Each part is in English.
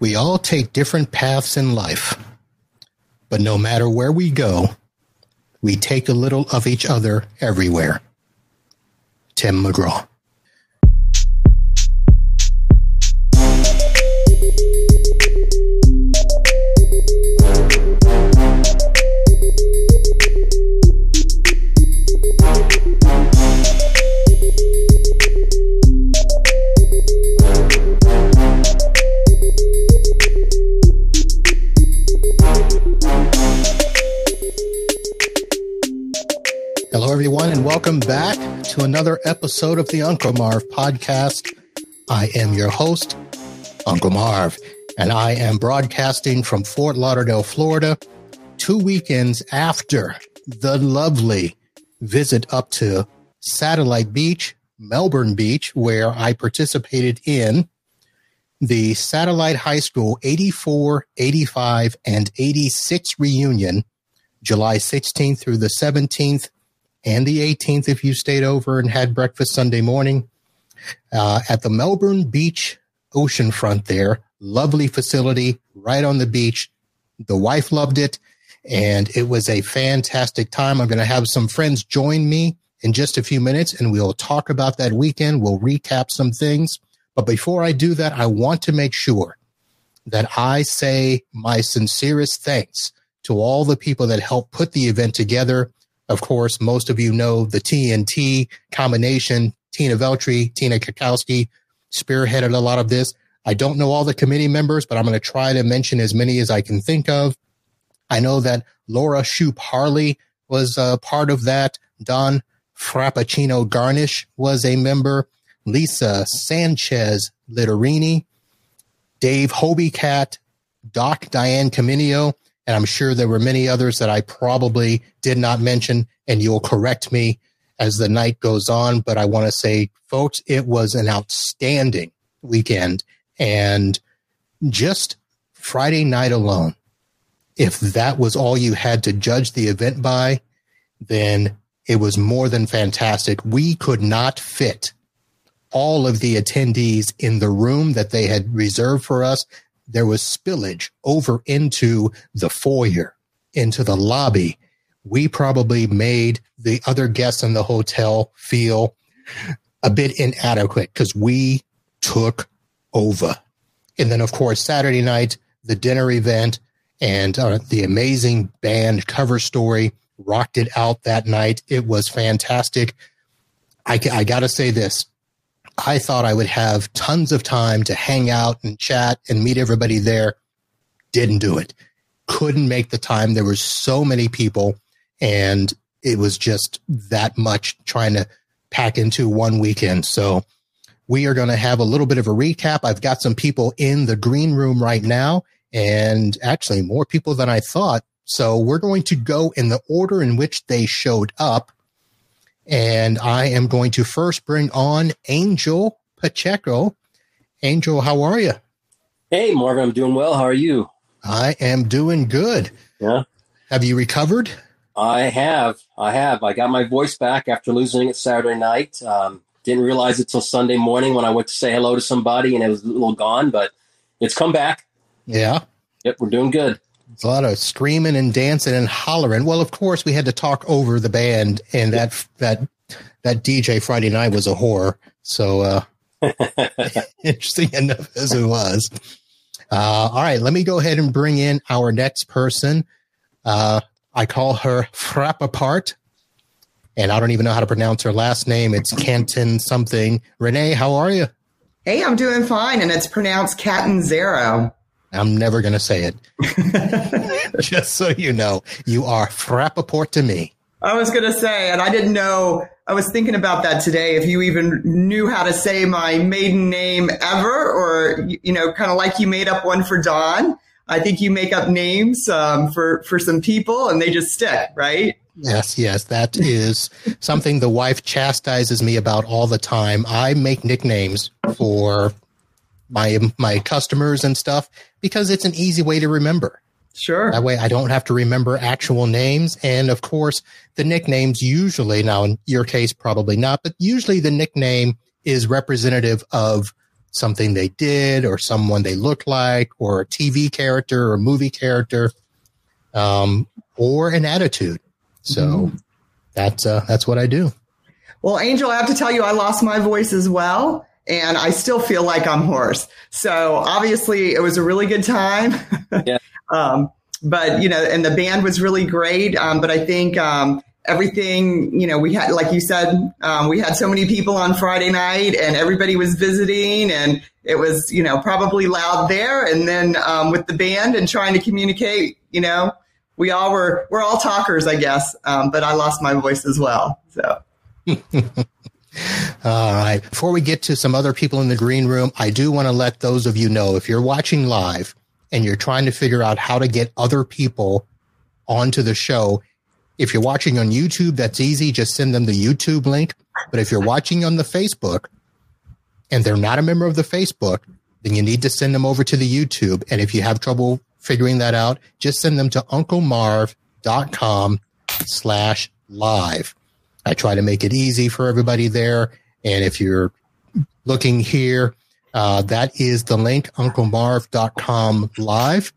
We all take different paths in life, but no matter where we go, we take a little of each other everywhere. Tim McGraw. Hello, everyone, and welcome back to another episode of the Uncle Marv podcast. I am your host, Uncle Marv, and I am broadcasting from Fort Lauderdale, Florida, two weekends after the lovely visit up to Satellite Beach, Melbourne Beach, where I participated in the Satellite High School 84, 85, and 86 reunion, July 16th through the 17th and the 18th if you stayed over and had breakfast Sunday morning uh, at the Melbourne Beach oceanfront there. Lovely facility right on the beach. The wife loved it and it was a fantastic time. I'm going to have some friends join me in just a few minutes and we'll talk about that weekend. We'll recap some things. But before I do that, I want to make sure that I say my sincerest thanks to all the people that helped put the event together of course, most of you know the TNT combination. Tina Veltri, Tina Kakowski spearheaded a lot of this. I don't know all the committee members, but I'm going to try to mention as many as I can think of. I know that Laura Shoup Harley was a part of that. Don Frappuccino Garnish was a member. Lisa Sanchez Litterini, Dave Hobiecat, Doc Diane Caminio, and I'm sure there were many others that I probably did not mention, and you'll correct me as the night goes on. But I want to say, folks, it was an outstanding weekend. And just Friday night alone, if that was all you had to judge the event by, then it was more than fantastic. We could not fit all of the attendees in the room that they had reserved for us there was spillage over into the foyer, into the lobby. We probably made the other guests in the hotel feel a bit inadequate because we took over. And then, of course, Saturday night, the dinner event and uh, the amazing band cover story rocked it out that night. It was fantastic. I, I got to say this I thought I would have tons of time to hang out and chat and meet everybody there. Didn't do it. Couldn't make the time. There were so many people, and it was just that much trying to pack into one weekend. So we are going to have a little bit of a recap. I've got some people in the green room right now, and actually more people than I thought. So we're going to go in the order in which they showed up. And I am going to first bring on Angel Pacheco. Angel, how are you? Hey, Marvin, I'm doing well. How are you? I am doing good. Yeah. Have you recovered? I have. I have. I got my voice back after losing it Saturday night. Um, didn't realize it till Sunday morning when I went to say hello to somebody and it was a little gone, but it's come back. Yeah. Yep, we're doing good a lot of screaming and dancing and hollering. Well, of course, we had to talk over the band, and that that that DJ Friday night was a horror. So uh, interesting enough as it was. Uh, all right, let me go ahead and bring in our next person. Uh, I call her Frappapart, and I don't even know how to pronounce her last name. It's Canton something. Renee, how are you? Hey, I'm doing fine, and it's pronounced Catanzaro. I'm never going to say it. Just so you know, you are Frappaport to me. I was going to say, and I didn't know, I was thinking about that today, if you even knew how to say my maiden name ever, or, you know, kind of like you made up one for Don. I think you make up names um, for, for some people and they just stick, right? Yes, yes, that is something the wife chastises me about all the time. I make nicknames for my my customers and stuff because it's an easy way to remember. Sure. That way I don't have to remember actual names. And of course, the nicknames usually, now in your case, probably not, but usually the nickname is representative of something they did or someone they look like or a TV character or movie character um, or an attitude. So mm-hmm. that's uh, that's what I do. Well, Angel, I have to tell you, I lost my voice as well, and I still feel like I'm hoarse. So obviously, it was a really good time. Yeah. um, but you know, and the band was really great. Um, but I think um, everything, you know, we had, like you said, um, we had so many people on Friday night, and everybody was visiting, and it was, you know, probably loud there. And then um, with the band and trying to communicate, you know, we all were we're all talkers, I guess. Um, but I lost my voice as well. So. All right. Before we get to some other people in the green room, I do want to let those of you know if you're watching live and you're trying to figure out how to get other people onto the show, if you're watching on YouTube, that's easy. Just send them the YouTube link. But if you're watching on the Facebook and they're not a member of the Facebook, then you need to send them over to the YouTube. And if you have trouble figuring that out, just send them to unclemarv.com slash live. I try to make it easy for everybody there. And if you're looking here, uh, that is the link, unclemarv.com live.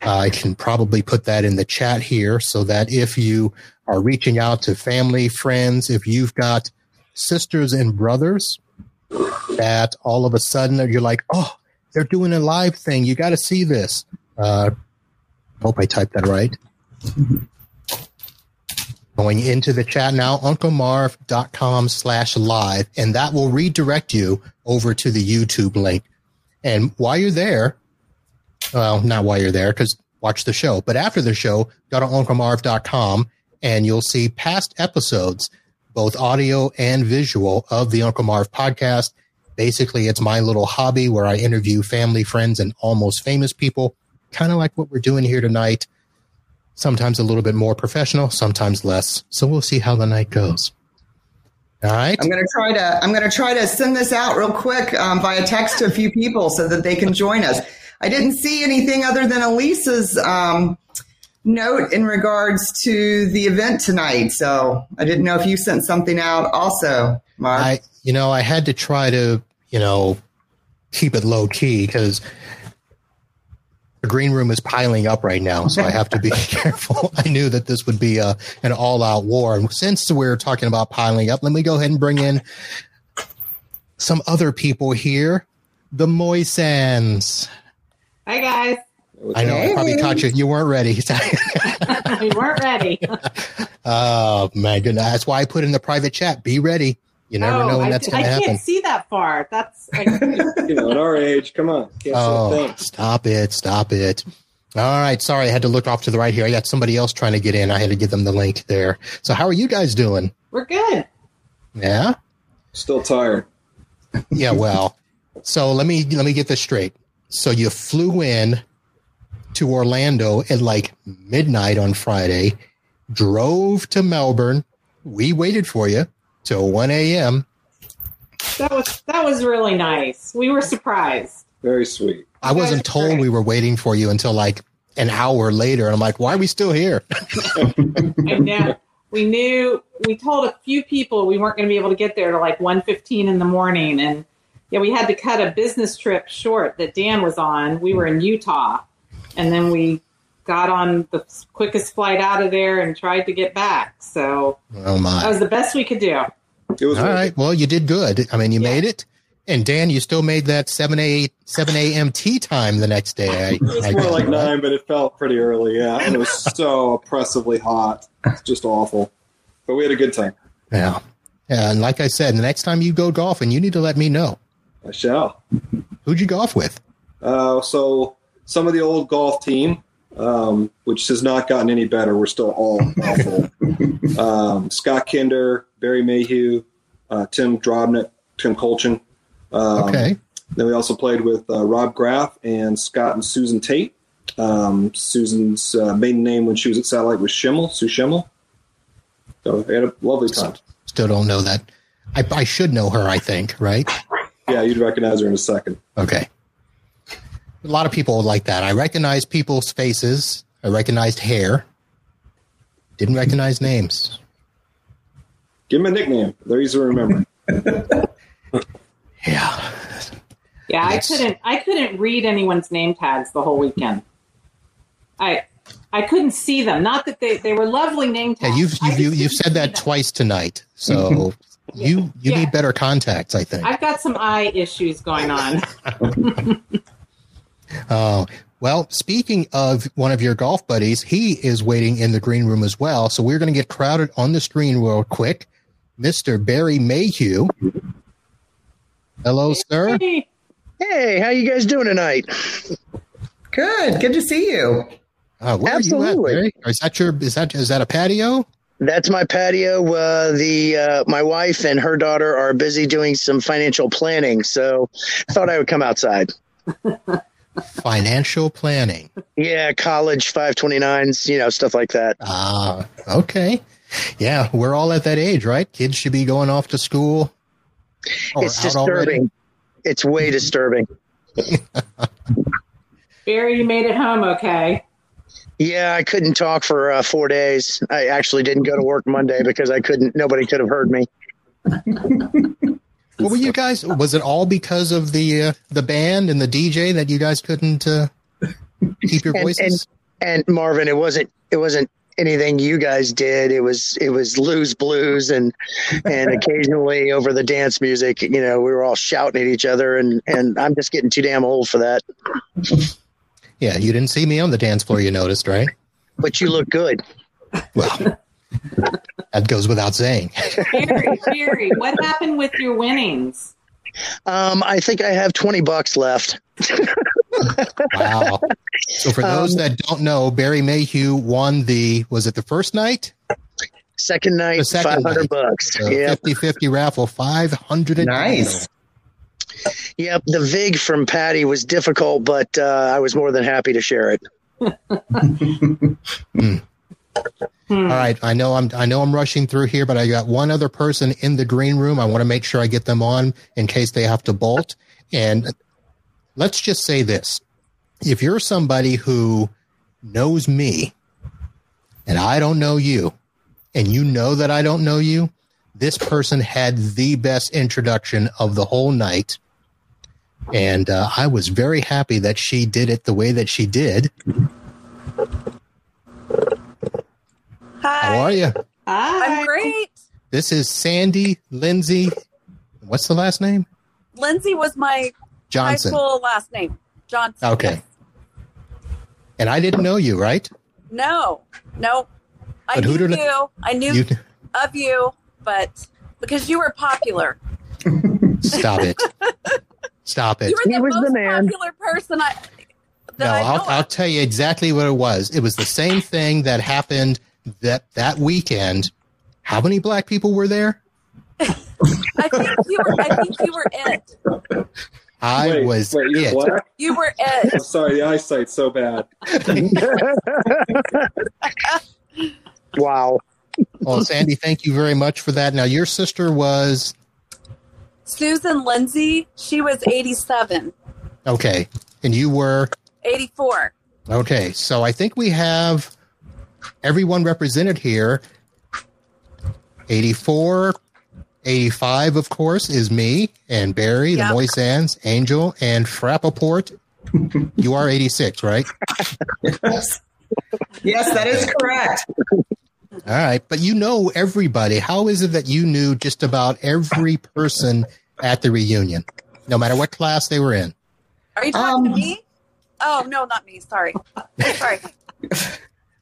I can probably put that in the chat here so that if you are reaching out to family, friends, if you've got sisters and brothers that all of a sudden you're like, oh, they're doing a live thing. You got to see this. Uh, hope I typed that right. Going into the chat now, unclemarv.com slash live, and that will redirect you over to the YouTube link. And while you're there, well, not while you're there, because watch the show, but after the show, go to unclemarv.com and you'll see past episodes, both audio and visual of the Uncle Marv podcast. Basically, it's my little hobby where I interview family, friends, and almost famous people, kind of like what we're doing here tonight sometimes a little bit more professional, sometimes less. So we'll see how the night goes. All right. I'm gonna try to I'm gonna try to send this out real quick um, via text to a few people so that they can join us. I didn't see anything other than Elisa's um, note in regards to the event tonight, so I didn't know if you sent something out also, Mark. I you know I had to try to you know keep it low key because the green room is piling up right now, so I have to be careful. I knew that this would be a, an all out war. And since we're talking about piling up, let me go ahead and bring in some other people here. The Moisands. Hi, guys. I know I probably caught you. You weren't ready. you weren't ready. oh, my goodness. That's why I put in the private chat be ready. You never oh, know when that's going to happen. I can't see that far. That's I, you know at our age. Come on. Can't oh, stop it! Stop it! All right, sorry, I had to look off to the right here. I got somebody else trying to get in. I had to give them the link there. So, how are you guys doing? We're good. Yeah. Still tired. Yeah. Well, so let me let me get this straight. So you flew in to Orlando at like midnight on Friday, drove to Melbourne. We waited for you till 1 a.m. That was that was really nice. We were surprised. Very sweet. I wasn't told great. we were waiting for you until like an hour later. And I'm like, why are we still here? I know. We knew we told a few people we weren't going to be able to get there to like 1.15 in the morning. And yeah, we had to cut a business trip short that Dan was on. We were in Utah. And then we got on the quickest flight out of there and tried to get back. So oh my. that was the best we could do. It was All right. Well, you did good. I mean, you yeah. made it. And Dan, you still made that 7 a 7 a.m. tee time the next day. I, it was I more like nine, but it felt pretty early. Yeah, and it was so oppressively hot. It's just awful. But we had a good time. Yeah. yeah. And like I said, the next time you go golfing, you need to let me know. I shall. Who'd you golf with? Uh, so some of the old golf team um, which has not gotten any better. We're still all awful. um, Scott Kinder, Barry Mayhew, uh, Tim Drobnik, Tim Colchin. Um, okay. Then we also played with uh, Rob Graff and Scott and Susan Tate. Um, Susan's uh, maiden name when she was at Satellite was Schimmel, Sue Schimmel. So we had a lovely time. Still don't know that. I, I should know her, I think, right? Yeah, you'd recognize her in a second. Okay a lot of people like that. I recognized people's faces. I recognized hair. Didn't recognize names. Give them a nickname. They're easy to remember. yeah. Yeah, Yeah, I couldn't. I couldn't read anyone's name tags the whole weekend. I I couldn't see them. Not that they they were lovely name Yeah, tags. you've you've, just you, you've said that them. twice tonight, so you you Yeah. need better contacts, I think. I've got some eye issues going on. Oh, well, speaking of one of your golf buddies, he is waiting in the green room as well. So we're going to get crowded on the screen real quick. Mr. Barry Mayhew. Hello, sir. Hey, Hey, how you guys doing tonight? Good. Good to see you. Uh, where are Absolutely. you at, Barry? Is that your is that is that a patio? That's my patio. Uh, the uh, my wife and her daughter are busy doing some financial planning, so I thought I would come outside. Financial planning. Yeah, college 529s, you know, stuff like that. Ah, okay. Yeah, we're all at that age, right? Kids should be going off to school. it's out already. disturbing. It's way disturbing. Barry, you made it home okay. Yeah, I couldn't talk for uh, four days. I actually didn't go to work Monday because I couldn't. Nobody could have heard me. What were you guys? Was it all because of the uh, the band and the DJ that you guys couldn't uh, keep your And- voices? And Marvin, it wasn't. It wasn't anything you guys did. It was. It was Lou's blues and and occasionally over the dance music. You know, we were all shouting at each other, and and I'm just getting too damn old for that. yeah, you didn't see me on the dance floor. You noticed, right? But you look good. Well, that goes without saying. Barry, Barry, what happened with your winnings? Um, I think I have twenty bucks left. Wow. So for those Um, that don't know, Barry Mayhew won the was it the first night? Second night, The second five hundred night. bucks. The Yeah. 50-50 raffle, five hundred Nice. Yep, the vig from Patty was difficult, but uh, I was more than happy to share it. Hmm. All right, I know I'm I know I'm rushing through here, but I got one other person in the green room. I want to make sure I get them on in case they have to bolt. And let's just say this: if you're somebody who knows me and I don't know you, and you know that I don't know you, this person had the best introduction of the whole night. And uh, I was very happy that she did it the way that she did. Hi. How are you? Hi. I'm great. This is Sandy Lindsay. What's the last name? Lindsay was my Johnson. high school last name. Johnson. Okay. And I didn't know you, right? No, no. I But knew did I- you. I knew You of you, but because you were popular. stop it. Stop it. You were He the was the most man. popular person I No, I know I'll, I'll tell you exactly what it was. It was the same thing that happened that that weekend. How many black people were there? I think you were. I think you were it. I wait, was wait, you're it. black? You were it. I'm sorry, the eyesight's so bad. wow. Well, Sandy, thank you very much for that. Now, your sister was Susan Lindsay. She was 87, okay, and you were 84. okay. So I think we have everyone represented here. 84, 85, of course, is me and Barry, Yep. the Moisands, Angel, and Frappaport. you are 86, right? Yes, yes, that is correct. All right, but you know everybody. How is it that you knew just about every person at the reunion, no matter what class they were in? Are you talking Um, to me? Oh no, not me. Sorry. Sorry.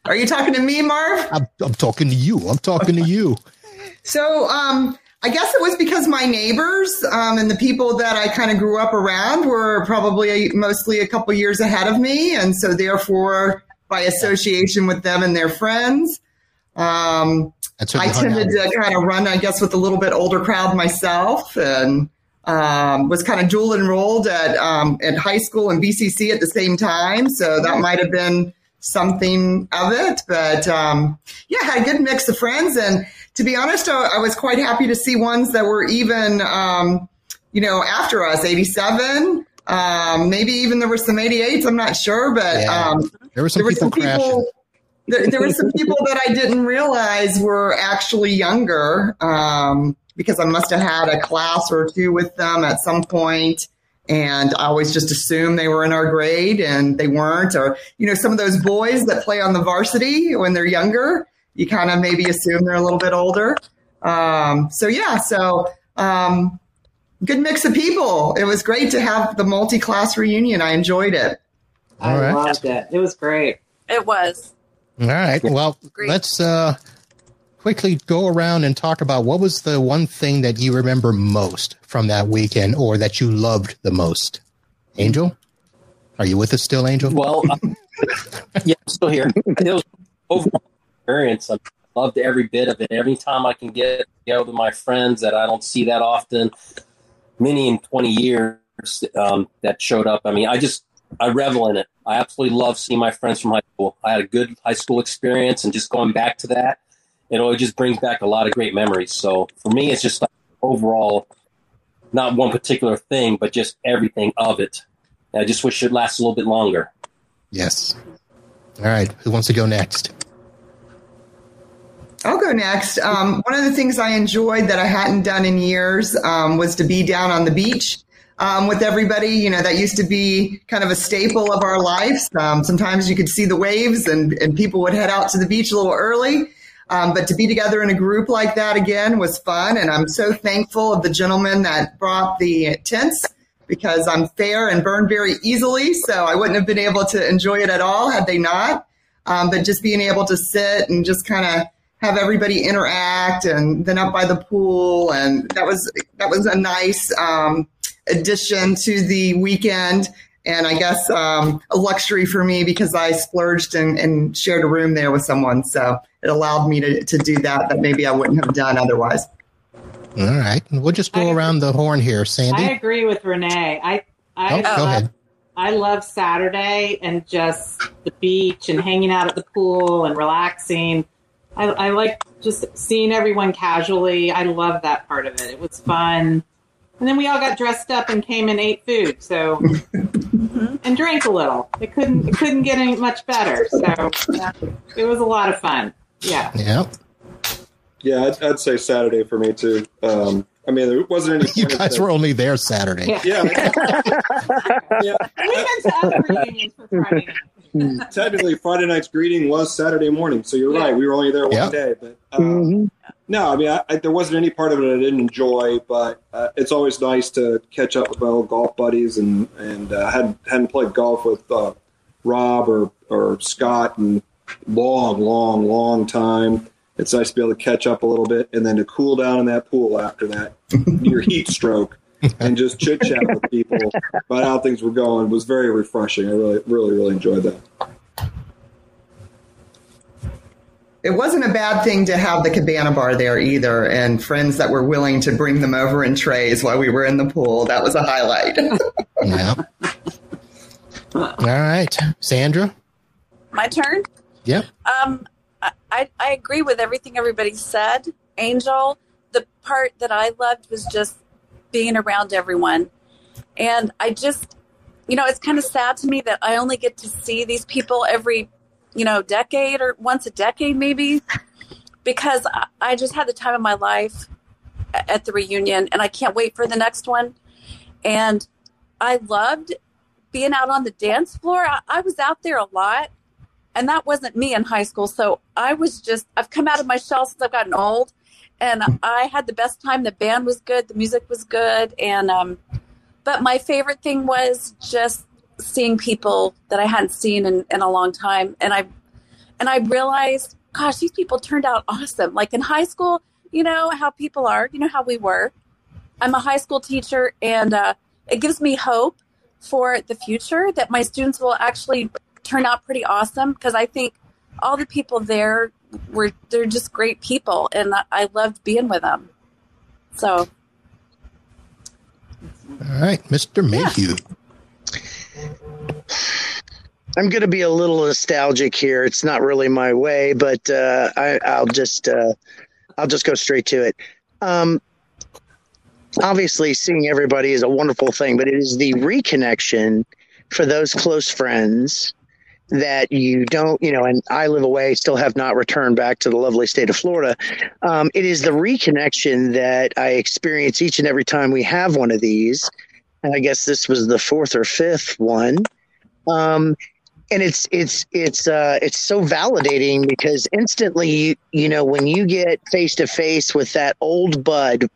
Are you talking to me, Marv? I'm, I'm talking to you. I'm talking to you. So, um, I guess it was because my neighbors um, and the people that I kind of grew up around were probably mostly a couple years ahead of me, and so therefore, by association with them and their friends, um, I tended to kind of run, I guess, with a little bit older crowd myself, and um, was kind of dual enrolled at um, at high school and BCC at the same time. So that might have been something of it. But um, yeah, had a good mix of friends, and to be honest, I, I was quite happy to see ones that were even, um, you know, after us, eighty seven. Um, maybe even there were some 88s. I'm not sure, but Yeah. um, There were some there were people some people there, there were some people that I didn't realize were actually younger um, because I must have had a class or two with them at some point. And I always just assumed they were in our grade and they weren't. Or, you know, some of those boys that play on the varsity when they're younger, you kind of maybe assume they're a little bit older. Um, so, yeah, so um, good mix of people. It was great to have the multi class reunion. I enjoyed it. I All right. loved it. It was great. It was. All right. Well, Great. let's uh, quickly go around and talk about what was the one thing that you remember most from that weekend or that you loved the most. Angel? Are you with us still, Angel? Well, uh, yeah, I'm still here. It was overall experience. I loved every bit of it. Every time I can get together with my friends that I don't see that often, many in 20 years um, that showed up. I mean, I just, I revel in it. I absolutely love seeing my friends from high school. I had a good high school experience and just going back to that, it always just brings back a lot of great memories. So for me, it's just like overall, not one particular thing, but just everything of it. I just wish it lasted a little bit longer. Yes. All right. Who wants to go next? I'll go next. Um, one of the things I enjoyed that I hadn't done in years um, was to be down on the beach um, with everybody. You know, that used to be kind of a staple of our lives. Um, sometimes you could see the waves and, and people would head out to the beach a little early. Um, but to be together in a group like that again was fun. And I'm so thankful of the gentleman that brought the tents because I'm fair and burn very easily. So I wouldn't have been able to enjoy it at all had they not. Um, but just being able to sit and just kind of have everybody interact and then up by the pool and that was that was a nice um, addition to the weekend and I guess um, a luxury for me because I splurged and, and shared a room there with someone so it allowed me to, to do that that maybe I wouldn't have done otherwise. All right. We'll just go I- around the horn here. Sandy. I agree with Renee. I I Oh, go love, ahead. I love Saturday and just the beach and hanging out at the pool and relaxing. I, I like just seeing everyone casually. I love that part of it. It was fun. And then we all got dressed up and came and ate food. So and drank a little. It couldn't it couldn't get any much better. So it was a lot of fun. Yeah. Yeah. Yeah, I'd, I'd say Saturday for me too. Um, I mean, there wasn't any. You guys were only there Saturday. Yeah. Yeah, yeah. We've been to other reunions for Friday night. Technically, Friday night's greeting was Saturday morning, so you're Yeah. right. We were only there one Yeah. day, but um, Mhm. no, I mean, I, I, there wasn't any part of it I didn't enjoy. But uh, it's always nice to catch up with my old golf buddies, and and uh, hadn't hadn't played golf with uh, Rob or or Scott in long, long, long time. It's nice to be able to catch up a little bit, and then to cool down in that pool after that your heat stroke, and just chit chat with people about how things were going was very refreshing. I really, really, really enjoyed that. It wasn't a bad thing to have the cabana bar there either, and friends that were willing to bring them over in trays while we were in the pool. That was a highlight. Yeah. All right. Sandra? My turn. Yep. Um, I- I, I agree with everything everybody said. Angel, the part that I loved was just being around everyone. And I just, you know, it's kind of sad to me that I only get to see these people every, you know, decade or once a decade maybe, because I, just had the time of my life at the reunion and I can't wait for the next one. And I loved being out on the dance floor. I, I was out there a lot and that wasn't me in high school. So I was just I've come out of my shell since I've gotten old, and I had the best time. The band was good, the music was good, and um, but my favorite thing was just seeing people that I hadn't seen in, in a long time, and I and I realized, gosh, these people turned out awesome. Like in high school, you know how people are, you know how we were. I'm a high school teacher, and uh, it gives me hope for the future that my students will actually turn out pretty awesome because I think all the people there were they're just great people and I- I loved being with them. So All right. Mr. Mayhew. I'm going to be a little nostalgic here. It's not really my way, but uh, I, I'll just uh, I'll just go straight to it. Um, obviously, seeing everybody is a wonderful thing, but it is the reconnection for those close friends that you don't, you know, and I live away, still have not returned back to the lovely state of Florida. Um, it is the reconnection that I experience each and every time we have one of these. and I guess this was the fourth or fifth one. Um, and it's it's it's uh, it's so validating because instantly, you you know, when you get face to face with that old bud,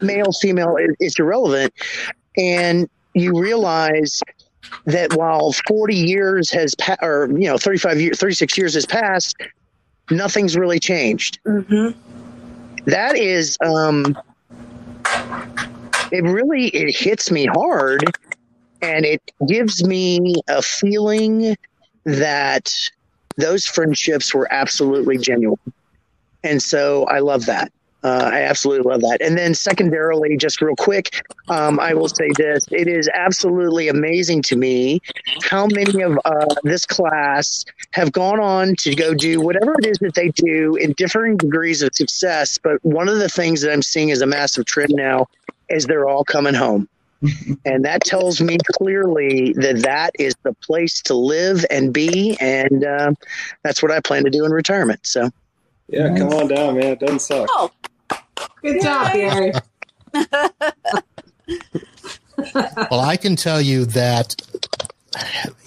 male, female, it, it's irrelevant, and you realize that while 40 years has passed, or you know, 35 years, 36 years has passed, nothing's really changed. Mm-hmm. That is, um, it really it hits me hard, and it gives me a feeling that those friendships were absolutely genuine, and so I love that. Uh, I absolutely love that. And then, secondarily, just real quick, um, I will say this: it is absolutely amazing to me how many of uh, this class have gone on to go do whatever it is that they do in differing degrees of success. But one of the things that I'm seeing as a massive trend now is they're all coming home. and that tells me clearly that that is the place to live and be, and uh, that's what I plan to do in retirement. So, Yeah, come on down, man. It doesn't suck. Oh, Good job, Barry. Well, I can tell you that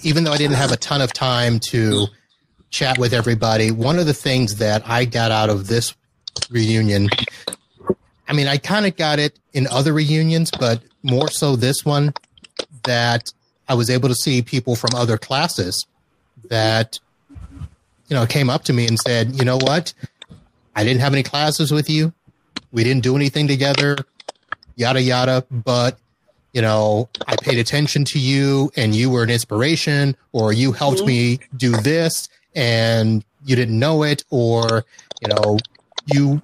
even though I didn't have a ton of time to chat with everybody, one of the things that I got out of this reunion, I mean, I kind of got it in other reunions, but more so this one, that I was able to see people from other classes that, you know, came up to me and said, you know what? I didn't have any classes with you. We didn't do anything together, yada, yada. But you know, I paid attention to you and you were an inspiration, or you helped me do this and you didn't know it, or, you know, you,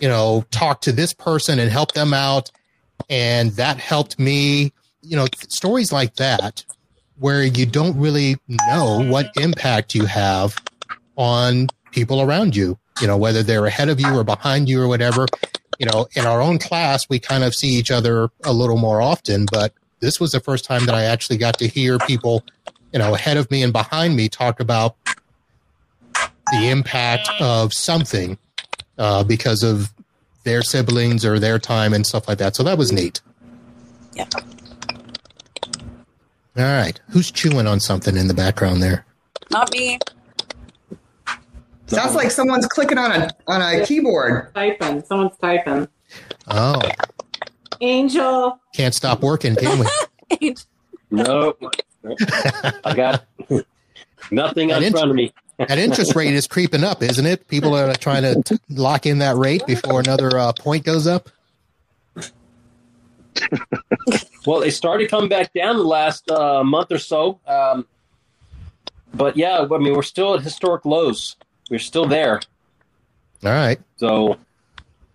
you know, talked to this person and helped them out. And that helped me, you know, stories like that, where you don't really know what impact you have on people around you, you know, whether they're ahead of you or behind you or whatever you know, in our own class, we kind of see each other a little more often, but this was the first time that I actually got to hear people, you know, ahead of me and behind me talk about the impact of something uh, because of their siblings or their time and stuff like that. So that was neat. Yeah. All right. Who's chewing on something in the background there? not me. Sounds like someone's clicking on a on a keyboard. Typing. Someone's typing. Oh, Angel. can't stop working, can we? Nope. Nope. I got nothing An in int- front of me. that interest rate is creeping up, isn't it? People are trying to t- lock in that rate before another uh, point goes up. Well, they started coming back down the last uh, month or so. Um, but yeah, I mean, we're still at historic lows. We're still there. All right. So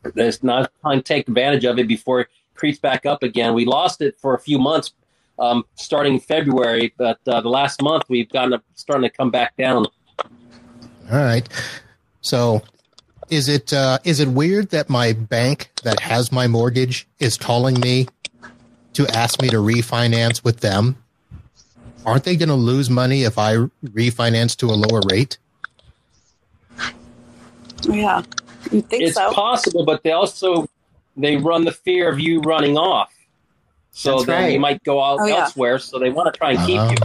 it's not time to take advantage of it before it creeps back up again. We lost it for a few months um, starting February, but uh, the last month we've gotten up, starting to come back down. All right. So, is it uh, is it weird that my bank that has my mortgage is calling me to ask me to refinance with them? Aren't they going to lose money if I refinance to a lower rate? Yeah, you think it's so? possible, but they also they run the fear of you running off. So That's then right. you might go out Oh, yeah. elsewhere. So they want to try and keep Uh, you.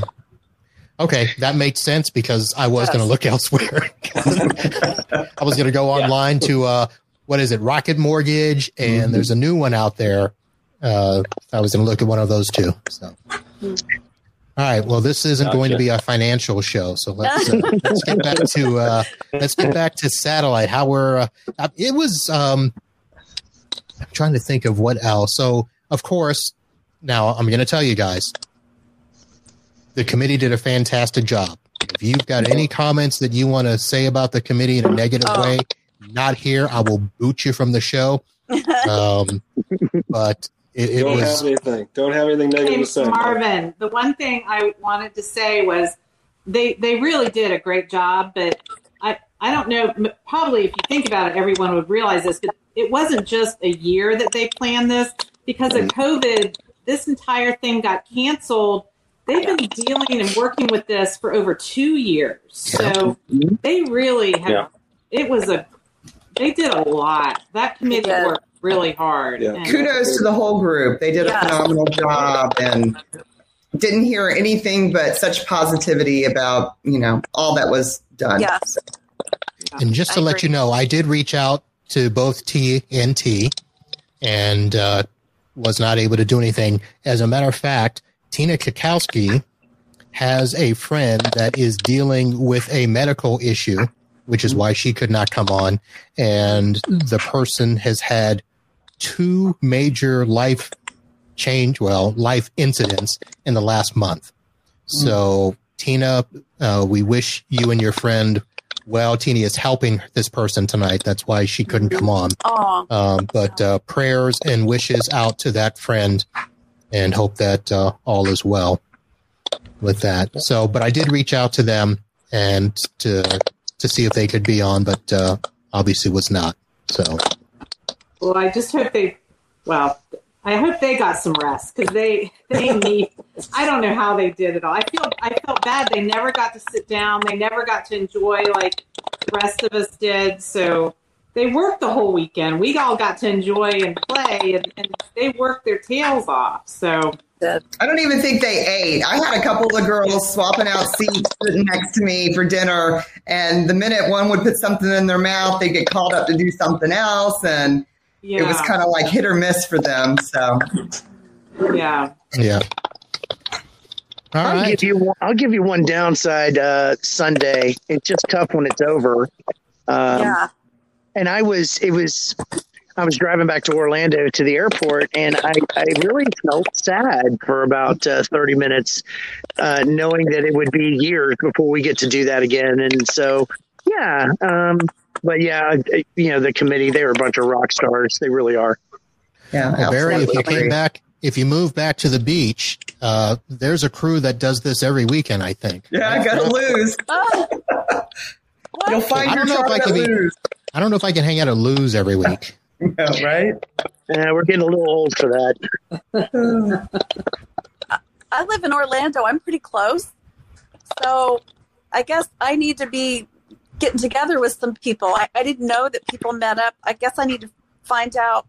Okay, that makes sense because I was Yes. going to look elsewhere. I was going to go online to uh, what is it, Rocket Mortgage, and there's a new one out there. Uh, I was going to look at one of those too. So, all right. Well, this isn't going to be a financial show, so let's uh, let's get back to uh, let's get back to satellite. How we're uh, uh, it was. Um, I'm trying to think of what else. So, of course, now I'm going to tell you guys the committee did a fantastic job. If you've got any comments that you want to say about the committee in a negative Oh. way, not here. I will boot you from the show. Um, but it, it Don't was have anything. Don't have anything negative Hey, to say. Marvin, the one thing I wanted to say was they they really did a great job, but I I don't know. Probably if you think about it, everyone would realize this, but it wasn't just a year that they planned this because of mm-hmm. COVID. This entire thing got canceled. They've been dealing and working with this for over two years, so mm-hmm. they really have. Yeah. It was a. They did a lot. That committee did. worked really hard. Yeah. And- Kudos to the whole group. They did a phenomenal job and didn't hear anything but such positivity about, you know, all that was done. Yes. And just to I let agree. you know, I did reach out to both T and T and uh, was not able to do anything. As a matter of fact, Tina Kikowski has a friend that is dealing with a medical issue, which is why she could not come on. And the person has had two major life change, well, life incidents in the last month. So, Tina, uh, we wish you and your friend well. Tina is helping this person tonight. That's why she couldn't come on. Um, but uh, prayers and wishes out to that friend and hope that uh, all is well with that. So, but I did reach out to them and to to see if they could be on, but uh, obviously was not. So, Well, I just hope they. Well, I hope they got some rest because they they need. I don't know how they did it all. I feel I felt bad. They never got to sit down. They never got to enjoy like the rest of us did. So they worked the whole weekend. We all got to enjoy and play, and, and they worked their tails off. So. I don't even think they ate. I had a couple of girls swapping out seats sitting next to me for dinner, and the minute one would put something in their mouth, they'd get called up to do something else, and yeah, it was kind of like hit or miss for them. So yeah. yeah. All I'll right. give you one, I'll give you one downside uh, Sunday. It's just tough when it's over. Um, yeah. and I was it was I was driving back to Orlando to the airport, and I, I really felt sad for about uh, thirty minutes, uh, knowing that it would be years before we get to do that again. And so, yeah, um, but yeah, you know, the committee they were a bunch of rock stars. They really are. yeah, Well, Barry, if you came back, if you move back to the beach, uh, there's a crew that does this every weekend. I think. Yeah, I gotta lose. Oh. You'll find I your don't know if I can at be- Lou's. I don't know if I can hang out at Lou's every week. Yeah, right? Yeah, we're getting a little old for that. I live in Orlando. I'm pretty close. So I guess I need to be getting together with some people. I, I didn't know that people met up. I guess I need to find out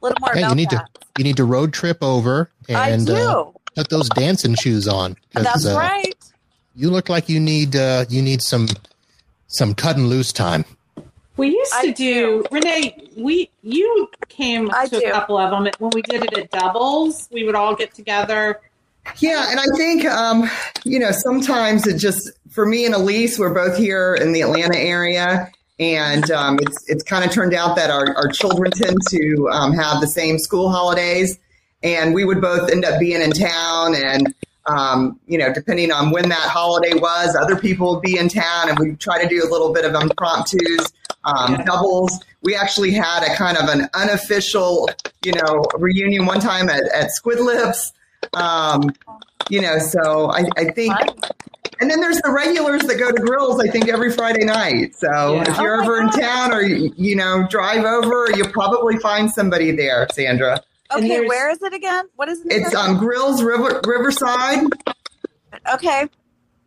a little more Yeah, you about need to- You need to road trip over and I uh, put those dancing shoes on. That's uh, right. You look like you need uh, you need some some cut and loose time. We used to I do, Renee. We you came I to do. a couple of them when we did it at doubles. We would all get together. Yeah, and I think um, you know sometimes it just for me and Elise, we're both here in the Atlanta area, and um, it's it's kind of turned out that our, our children tend to um, have the same school holidays, and we would both end up being in town, and um, you know depending on when that holiday was, other people would be in town, and we try to do a little bit of impromptus, um, doubles. We actually had a kind of an unofficial, you know, reunion one time at, at Squid Lips. Um, you know, so I, I think, Fun. and then there's the regulars that go to grills. I think every Friday night. So Yeah. if you're Oh my ever in town or you, you know drive over, you'll probably find somebody there, Sandra. Okay, where is it again? What is it? It's again? um Grills River, Riverside. okay.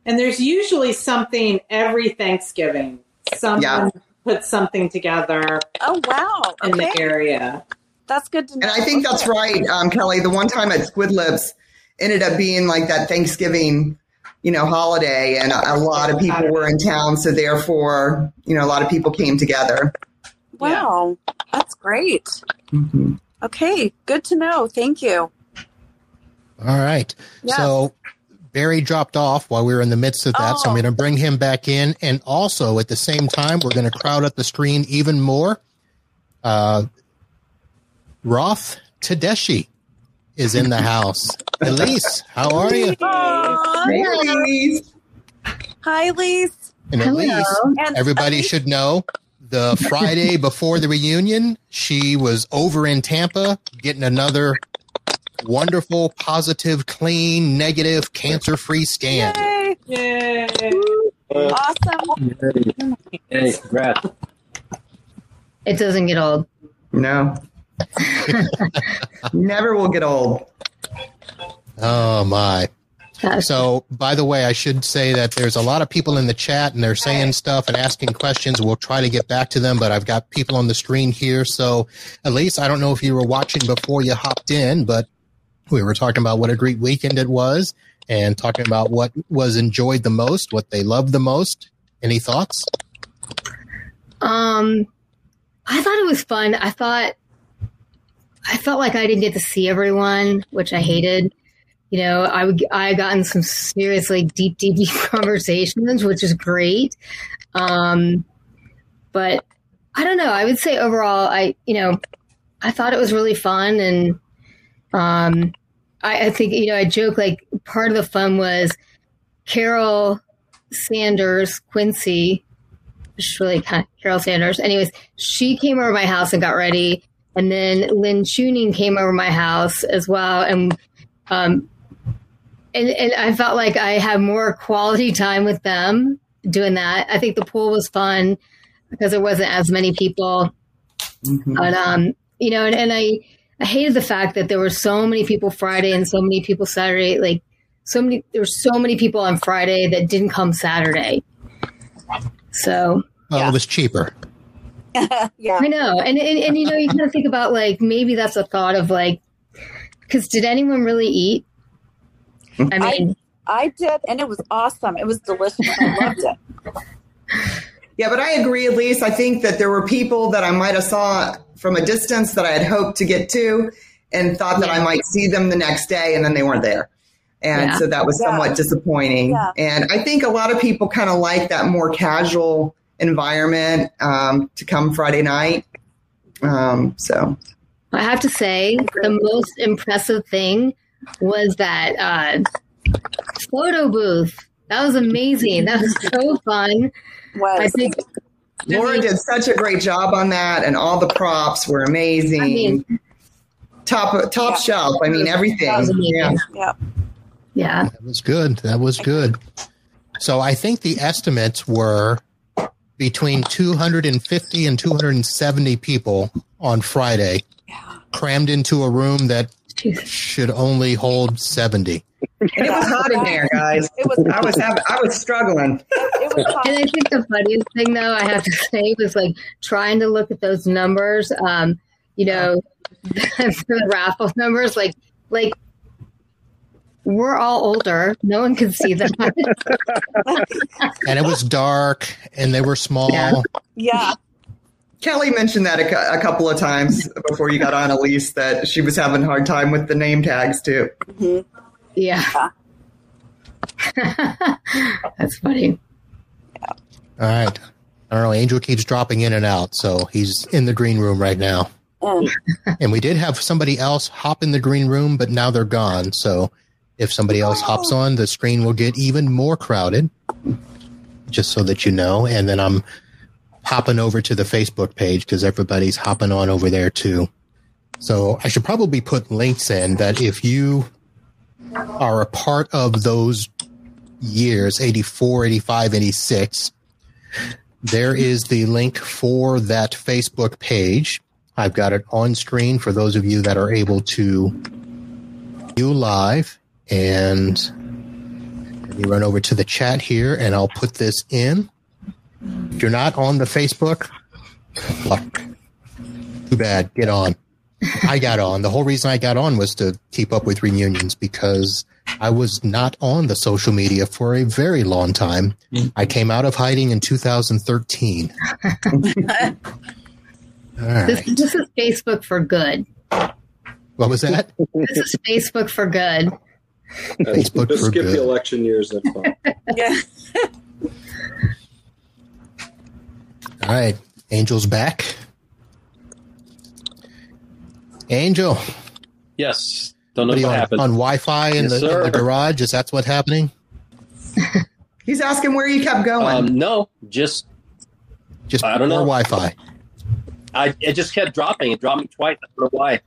And there's usually something every Thanksgiving. Someone Yeah. puts something together Oh wow. in Okay, the area. That's good to know. And I think that's right, um, Kelly. The one time at Squid Lips ended up being like that Thanksgiving, you know, holiday, and a, a lot of people were in town, so therefore, you know, a lot of people came together. Wow, that's great. Mhm. Okay, good to know. Thank you. All right. Yes. So Barry dropped off while we were in the midst of that, so I'm Oh. going to bring him back in, and also at the same time, we're going to crowd up the screen even more. Uh, Roth Tedeschi is in the house. Elise, how are you? Aw, Hey, ladies. Hi, Lise. And Elise, And everybody Elise- should know the Friday before the reunion, she was over in Tampa getting another wonderful, positive, clean, negative, cancer free scan. Yay! Yay. Awesome. Hey, congrats. It doesn't get old. No, never will get old. Oh my. So, by the way, I should say that there's a lot of people in the chat and they're saying stuff and asking questions. We'll try to get back to them, but I've got people on the screen here. So, at least I don't know if you were watching before you hopped in, but we were talking about what a great weekend it was and talking about what was enjoyed the most, what they loved the most. Any thoughts? Um, I thought it was fun. I thought I felt like I didn't get to see everyone, which I hated. You know, I would I got in some seriously deep, deep, deep conversations, which is great. Um, but I don't know. I would say overall, I you know, I thought it was really fun, and um, I, I think you know, I joke like part of the fun was Carol Sanders Quincy which really kind of Carol Sanders. Anyways, she came over my house and got ready, and then Lynn Tuning came over my house as well, and um, and and I felt like I had more quality time with them doing that. I think the pool was fun because there wasn't as many people, Mhm. but um, you know, and, and I I hated the fact that there were so many people Friday and so many people Saturday, like. So many, there were so many people on Friday that didn't come Saturday. So Well, Yeah. it was cheaper. yeah. I know, and, and and you know, you kind of think about like maybe that's a thought of like, because did anyone really eat? Mm-hmm. I mean, I did, and it was awesome. It was delicious. I loved it. Yeah, but I agree, Elise. I think that there were people that I might have saw from a distance that I had hoped to get to and thought that I might see them the next day and then they weren't there. And Yeah. so that was Yeah. somewhat disappointing. Yeah. And I think a lot of people kind of like that more casual environment um, to come Friday night. Um, so I have to say the most impressive thing was that uh, photo booth. That was amazing. That was so fun. Was I think. Laura did such a great job on that, and all the props were amazing. I mean, top top Yeah. shelf. I mean, everything. That was amazing. Yeah. yeah. yeah. That was good. That was good. So I think the estimates were between 250 and 270 people on Friday, crammed into a room that Jesus. should only hold 70. And it was hot in there, guys. It was. I was having, I was struggling. It was fun. And I think the funniest thing, though, I have to say, was like trying to look at those numbers. Um, you know, the raffle numbers, like, like we're all older. No one can see them. And it was dark and they were small. Yeah. Yeah. Kelly mentioned that a, a couple of times before you got on, Elise, that she was having a hard time with the name tags too. hmm yeah. That's funny. All right. I don't know. Angel keeps dropping in and out. So he's in the green room right now. Mm. And we did have somebody else hop in the green room, but now they're gone. So if somebody else hops on, the screen will get even more crowded, just so that you know. And then I'm hopping over to the Facebook page because everybody's hopping on over there too. So I should probably put links in that if you are a part of those years 84, 85, 86, there is the link for that Facebook page. I've got it on screen for those of you that are able to view live. And let me run over to the chat here and I'll put this in. If you're not on the Facebook, fuck. Too bad. Get on. I got on. The whole reason I got on was to keep up with reunions because I was not on the social media for a very long time. I came out of hiding in 2013. All This, this is Facebook for good. What was that? This is Facebook for good. Facebook Just skip good. the election years. That's fine. Yeah. All right. Angel's back. Angel, Yes. Don't know what are what, you on, happened. on Wi-Fi in, Yes, the, in the garage? Is that what's happening? He's asking where you kept going. Um, no, just Just I don't know. Wi-Fi. I it just kept dropping. It dropped me twice. I don't know why.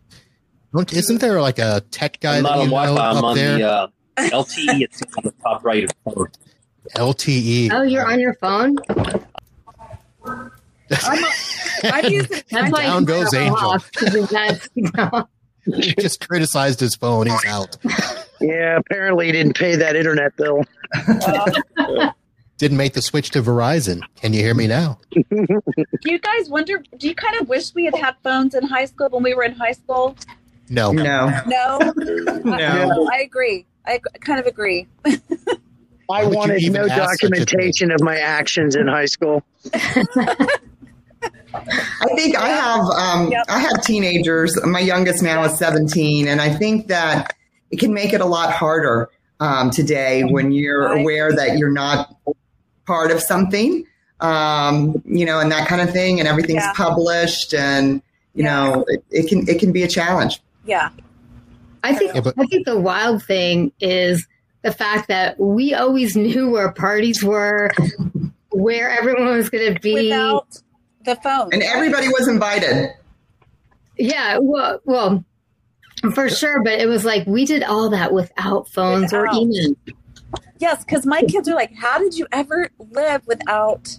Don't, isn't there like a tech guy I'm that not you on know Wi-Fi. I'm up on there? the uh, LTE. It's on the top right of the phone. LTE. Oh, you're on your phone? I'm using. That's why Down you goes turn Angel. off, 'cause it's not- he just criticized his phone. He's out. Yeah, apparently he didn't pay that internet bill. Didn't make the switch to Verizon. Can you hear me now? Do you guys wonder? Do you kind of wish we had had phones in high school when we were in high school? No. No, No, no. I agree. I kind of agree. I Why would you wanted no ask such a thing? documentation of my actions in high school. I think I have um, Yep. I have teenagers. My youngest now is 17, and I think that it can make it a lot harder um, today when you're aware that you're not part of something, um, you know, and that kind of thing, and everything's Yeah. published, and you Yeah. know, it, it can it can be a challenge. Yeah. I think Yeah, but- I think the wild thing is the fact that we always knew where parties were, where everyone was going to be. Without the phone. And everybody was invited. yeah, well, well, for sure. But it was like we did all that without phones or Without. email. Yes, because my kids are like, "How did you ever live without,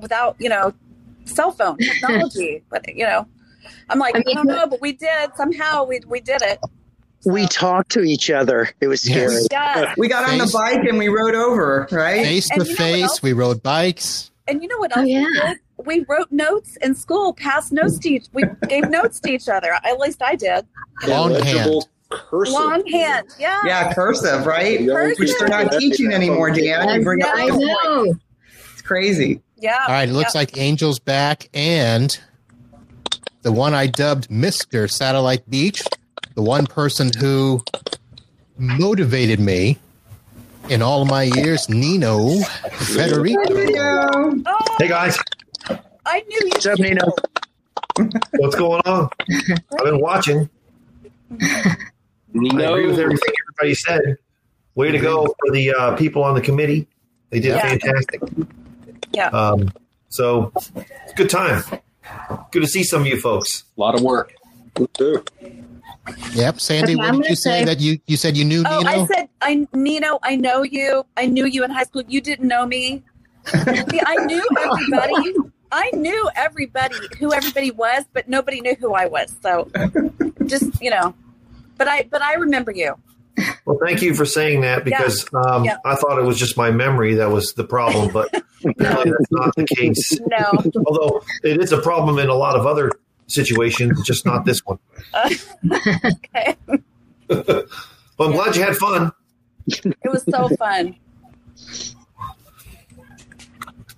without you know, cell phone technology?" but you know, I'm like, I I, don't know, but we did somehow. We we did it. We talked to each other. It was Yes. scary. yeah, We got on the bike and we rode over, right? Face And to you face, we rode bikes. and you know what Oh, else? we yeah. did? We wrote notes in school, passed notes to each. We gave notes to each other. At least I did. Longhand. cursive. Longhand, yeah. Yeah, cursive, right? Young Which they're not teaching anymore, Dan. You bring up I know. it's crazy. Yeah. All right, it looks yeah. like Angel's back, and the one I dubbed Mister Satellite Beach, the one person who motivated me in all of my years, Nino Federico. Video. Oh, Hey guys, I knew you. What's up, Nino? what's going on? I've been watching. I agree with everything everybody said. Way to go for the uh, people on the committee. They did Yeah. fantastic. Yeah. Um, so, good time. Good to see some of you folks. A lot of work. Too. Yep, Sandy, Okay, what did you say say- that you you said you knew Oh, Nino? I said, I Nino, I know you. I knew you in high school. You didn't know me. See, I knew everybody. I knew everybody who everybody was, but nobody knew who I was. So, just you know, but I but I remember you. Well, thank you for saying that because um, Yeah. I thought it was just my memory that was the problem, but apparently that's not the case. No, Although it is a problem in a lot of other situations, just not this one. okay, Well, I'm glad you had fun. it was so fun.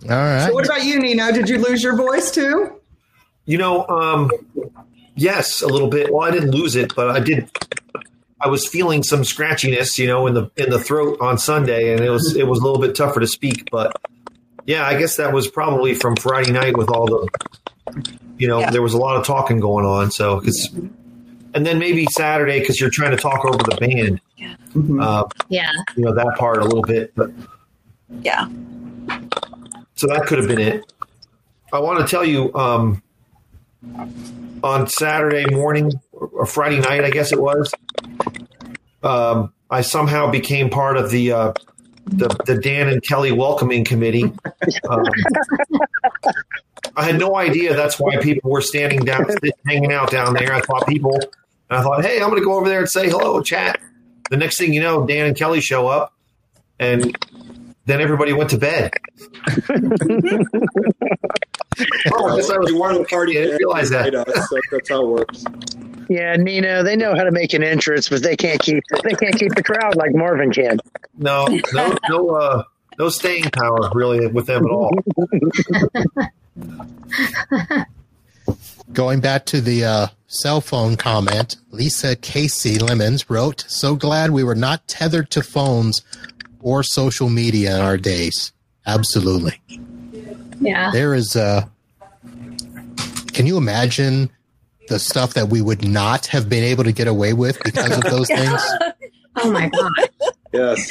all right. So what about you, Nino? Did you lose your voice too? You know, um, yes, a little bit. Well, I didn't lose it, but I did. I was feeling some scratchiness, you know, in the in the throat on Sunday, and it was it was a little bit tougher to speak. But yeah, I guess that was probably from Friday night with all the, you know, Yeah. there was a lot of talking going on. So, cause, and then maybe Saturday because you're trying to talk over the band, Mhm. uh, Yeah. you know, that part a little bit. But Yeah, So that could have been it. I want to tell you um, on Saturday morning or Friday night, I guess it was. Um, I somehow became part of the uh, the, the Dan and Kelly welcoming committee. Um, I had no idea that's why people were standing down, hanging out down there. I thought people, and I thought, hey, I'm going to go over there and say hello, chat. The next thing you know, Dan and Kelly show up, and then everybody went to bed. Oh, I guess I was you weren't a party. I didn't realize that. That's, that's how it works. Yeah, Nino, they know how to make an entrance, but they can't keep they can't keep the crowd like Marvin can. No, no, no, uh, no staying power really with them at all. Going back to the uh, cell phone comment, Lisa Casey Lemons wrote, So glad we were not tethered to phones or social media in our days. Absolutely. Yeah. There is Uh, can you imagine the stuff that we would not have been able to get away with because of those things? Oh my god. Yes.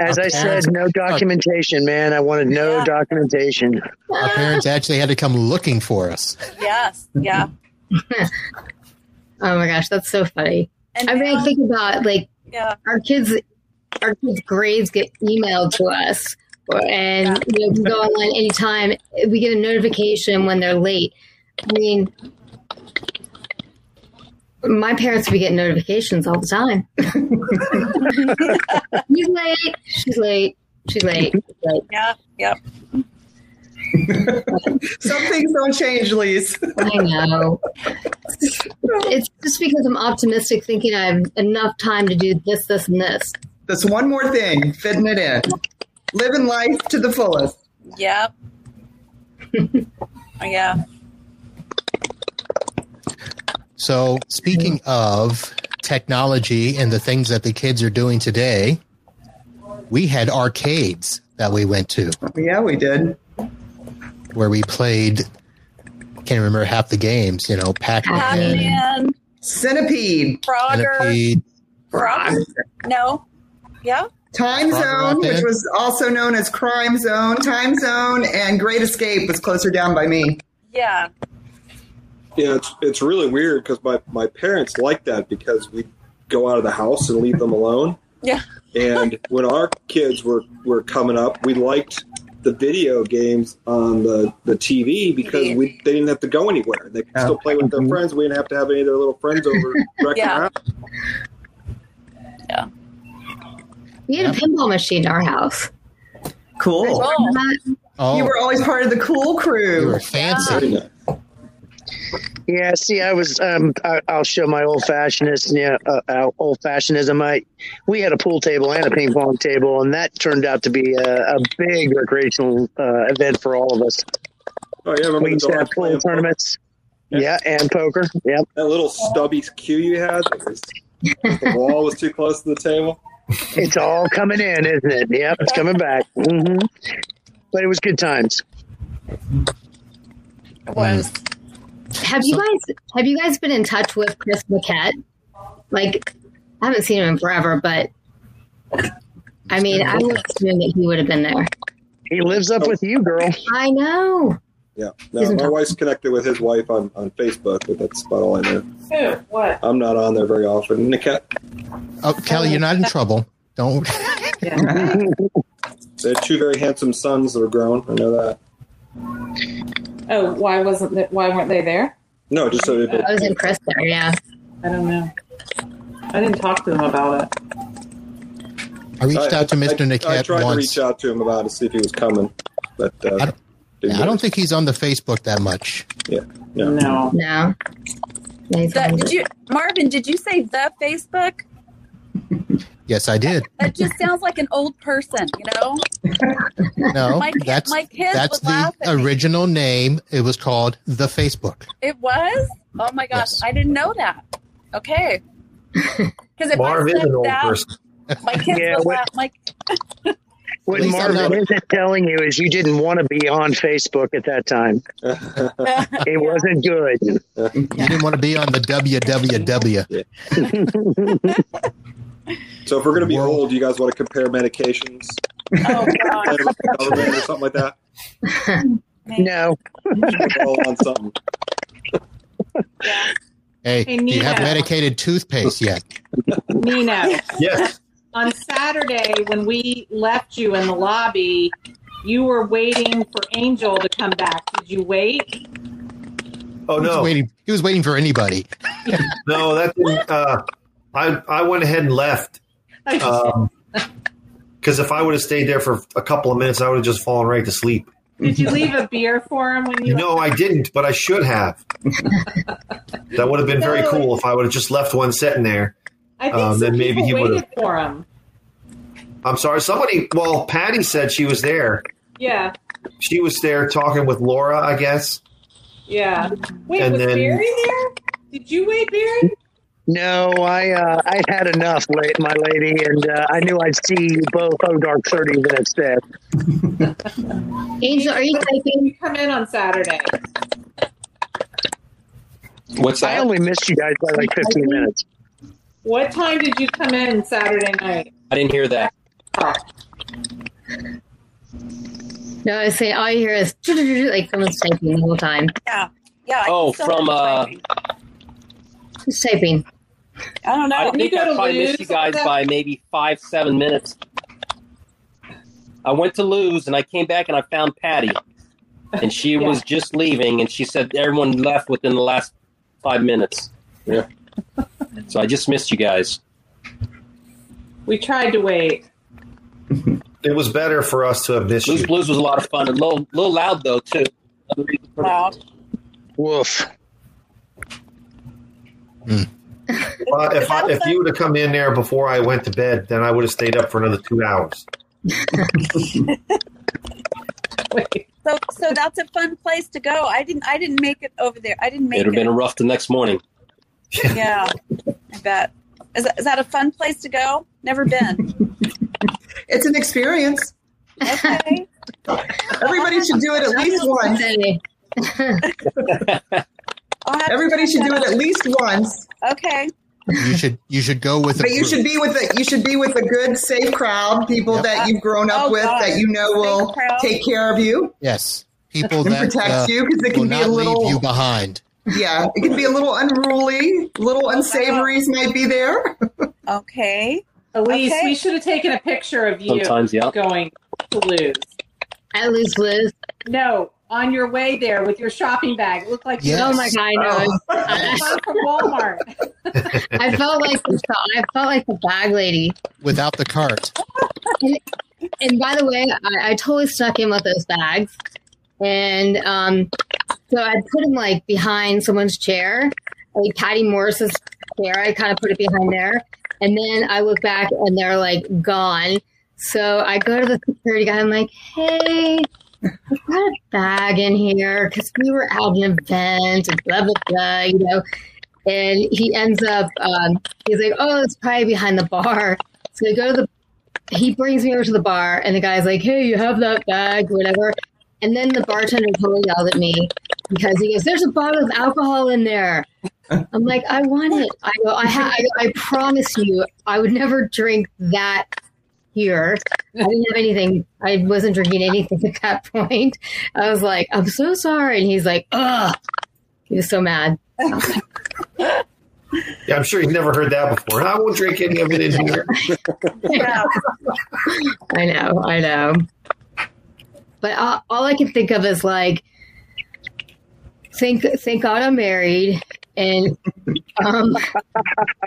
As I said, no documentation, man. I wanted no Yeah. documentation. Our parents actually had to come looking for us. yes, yeah. Oh my gosh, that's so funny. And I mean, now- I think about like yeah, our kids, our kids' grades get emailed to us, and you know, we can go online anytime. We get a notification when they're late. I mean, my parents would be getting notifications all the time. She's late. She's late. She's late. She's late. Yeah, yep. Some things don't change, Lise. I know. It's just because I'm optimistic, thinking I have enough time to do this, this, and this. This one more thing, fitting it in. Living life to the fullest. Yep. yeah. So, speaking of technology and the things that the kids are doing today, we had arcades that we went to Yeah, we did. where we played. Can't remember half the games. You know, Pac-Man, Pac-Man, Centipede, Frogger, Centipede. Frog. No. Yeah. Time Zone, which was also known as Crime Zone, Time Zone, and Great Escape was closer down by me. Yeah. Yeah, it's it's really weird because my, my parents like that because we go out of the house and leave them alone. Yeah. And when our kids were, were coming up, we liked the video games on the, the TV because we they didn't have to go anywhere. They could Oh. still play with their Mhm. friends. We didn't have to have any of their little friends over wrecking Yeah. around. We had a pinball machine in our house. Cool. Oh. Remember that? You were always part of the cool you crew. were fancy. Very. Yeah, see, I was. Um, I, I'll show my old fashionedness. Yeah, uh, uh, old fashionedism. I we had a pool table and a ping pong table, and that turned out to be a, a big recreational uh, event for all of us. Oh yeah, remember We used to have pool playing tournaments. Yeah, and poker. Yep. that little stubby cue you had? was- the wall was too close to the table. It's all coming in, isn't it? Yep, it's coming back. hmm But it was good times. It was. Have you guys have you guys been in touch with Chris Paquette? Like, I haven't seen him in forever, but I mean, I would assume that he would have been there. He lives up with you, girl. I know. Yeah. No, Isn't my that- wife's connected with his wife on, on Facebook, but that's about all I know. Who? What? I'm not on there very often. Niket, Oh, Kelly, you're not in trouble. Don't. Yeah. they have two very handsome sons that are grown. I know that. Oh, why wasn't that? Why weren't they there? No, just so they I was impressed there. Yeah. I don't know. I didn't talk to them about it. I reached out to Mr. I, I Niket tried to reach out to him about it to see if he was coming, but uh, I don't- I don't think he's on the Facebook that much. Yeah, no. No. No. No, The, did you, Marvin? Did you say the Facebook? Yes, I did. That just sounds like an old person, you know. No, My kid- that's my kids that's the at me. original name. It was called the Facebook. It was. Oh my gosh, Yes. I didn't know that. Okay. Because if Marv I is said an old that, person. my kids Yeah, would what- laugh. My What At least I'm Marvin not- isn't telling you is you didn't want to be on Facebook at that time. It wasn't good. You didn't want to be on the WWW. So if we're going to be World- old, you guys want to compare medications, oh god. Plan with the government or something like that? No. We're on something. Hey, Hey, do you have medicated toothpaste yet? Nino, Yes. On Saturday when we left you in the lobby, you were waiting for Angel to come back. Did you wait? Oh He was no, waiting. He was waiting for anybody. no, that didn't. Uh, I I went ahead and left because if I would have stayed there for a couple of minutes, I would have just fallen right to sleep. Did you leave a beer for him when you? No, I didn't, but I should have. that would have been very cool if I would have just left one sitting there. I think um, some then maybe people he would've- for him. I'm sorry. Somebody, well, Patty said she was there. Yeah, She was there talking with Laura, I guess. yeah. Wait, And was then- Barry there? Did you wait, Barry? No, I uh, I had enough, late, my lady, and uh, I knew I'd see you both oh dark thirty minutes there. Angel, are you typing? You come in on Saturday. What's that? I only missed you guys by like fifteen minutes. What time did you come in Saturday night? I didn't hear that. No, I say all you hear is like someone's typing the whole time. Yeah. Yeah. I Oh, from, uh, typing. Who's typing? I don't know. I Can you think I to probably missed you guys by maybe five, seven minutes. I went to Lou's and I came back and I found Patty. And she Yeah. was just leaving and she said everyone left within the last five minutes. So I just missed you guys. We tried to wait. It was better for us to have missed Blues you. Blues was a lot of fun. A little, little loud though too. Loud. Woof. Well, if I, if you would have come in there before I went to bed, then I would have stayed up for another two hours. So so that's a fun place to go. I didn't I didn't make it over there. I didn't make It'd have it. been rough the next morning. Yeah, I bet. Is that, is that a fun place to go? Never been. It's an experience. Okay. Everybody should do it at least once. Say, I'll have to Everybody should do it at least once. Okay. You should you should go with. a But you group. should be with a you should be with a good, safe crowd, people Yep. that you've grown up Oh, with, God. that you know will take care of you Yes, people that protect uh, you because it can be a not little leave you behind. Yeah, it can be a little unruly, little unsavories might be there. Okay. Elise, Okay. we should have taken a picture of you Sometimes, yeah. going to Lou's. I lose Liz. No, on your way there with your shopping bag. It looked like you Yes. Oh my god, I know. Oh. I, from Walmart. I felt like the, I felt like the bag lady. without the cart. And by the way, I, I totally stuck in with those bags, and um, so I put him like behind someone's chair, like Patty Morris's chair. I kind of put it behind there, and then I look back and they're like gone. So I go to the security guy. I'm like, "Hey, I've got a bag in here because we were at an event and blah blah blah," you know. And he ends up, um, he's like, "Oh, it's probably behind the bar." So I go to the he brings me over to the bar and the guy's like, Hey, you have that bag, whatever. And then the bartender totally yelled at me because he goes, There's a bottle of alcohol in there. I'm like, I want it. I go, I ha- I, I promise you, I would never drink that here. I didn't have anything. I wasn't drinking anything at that point. I was like, I'm so sorry. And he's like, Ugh. He was so mad. Yeah, I'm sure you've never heard that before. I won't drink any of it in here. I know, I know. But all, all I can think of is like, thank thank God I'm married, and um,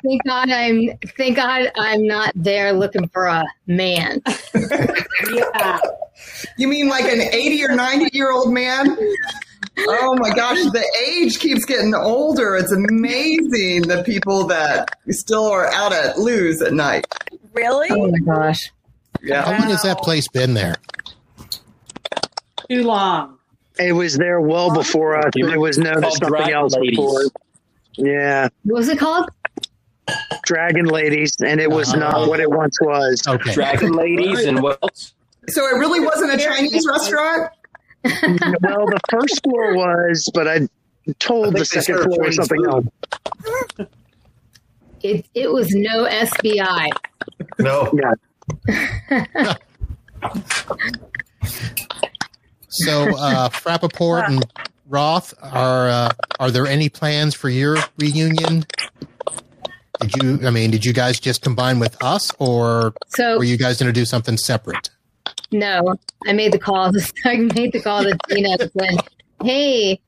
thank God I'm thank God I'm not there looking for a man. Yeah. You mean like an 80 or 90 year old man? Oh my gosh, the age keeps getting older. It's amazing the people that still are out at Lou's at night. Really? Oh my gosh! Yeah. How long has that place been there? Too long. It was there well before us. It was known as something Dragon else Ladies. before. Yeah, What was it called? Dragon Ladies, and it was Oh. not what it once was. Okay, Dragon ladies and what else? So it really wasn't a Chinese restaurant? well, the first floor was, but I told I the second floor was something food. else. It it was no SBI. No. Yeah. so uh, Frappaport and Roth are uh, are there any plans for your reunion? Did you? I mean, did you guys just combine with us, or So were you guys going to do something separate? No, I made the call. I made the call to Tina "Hey,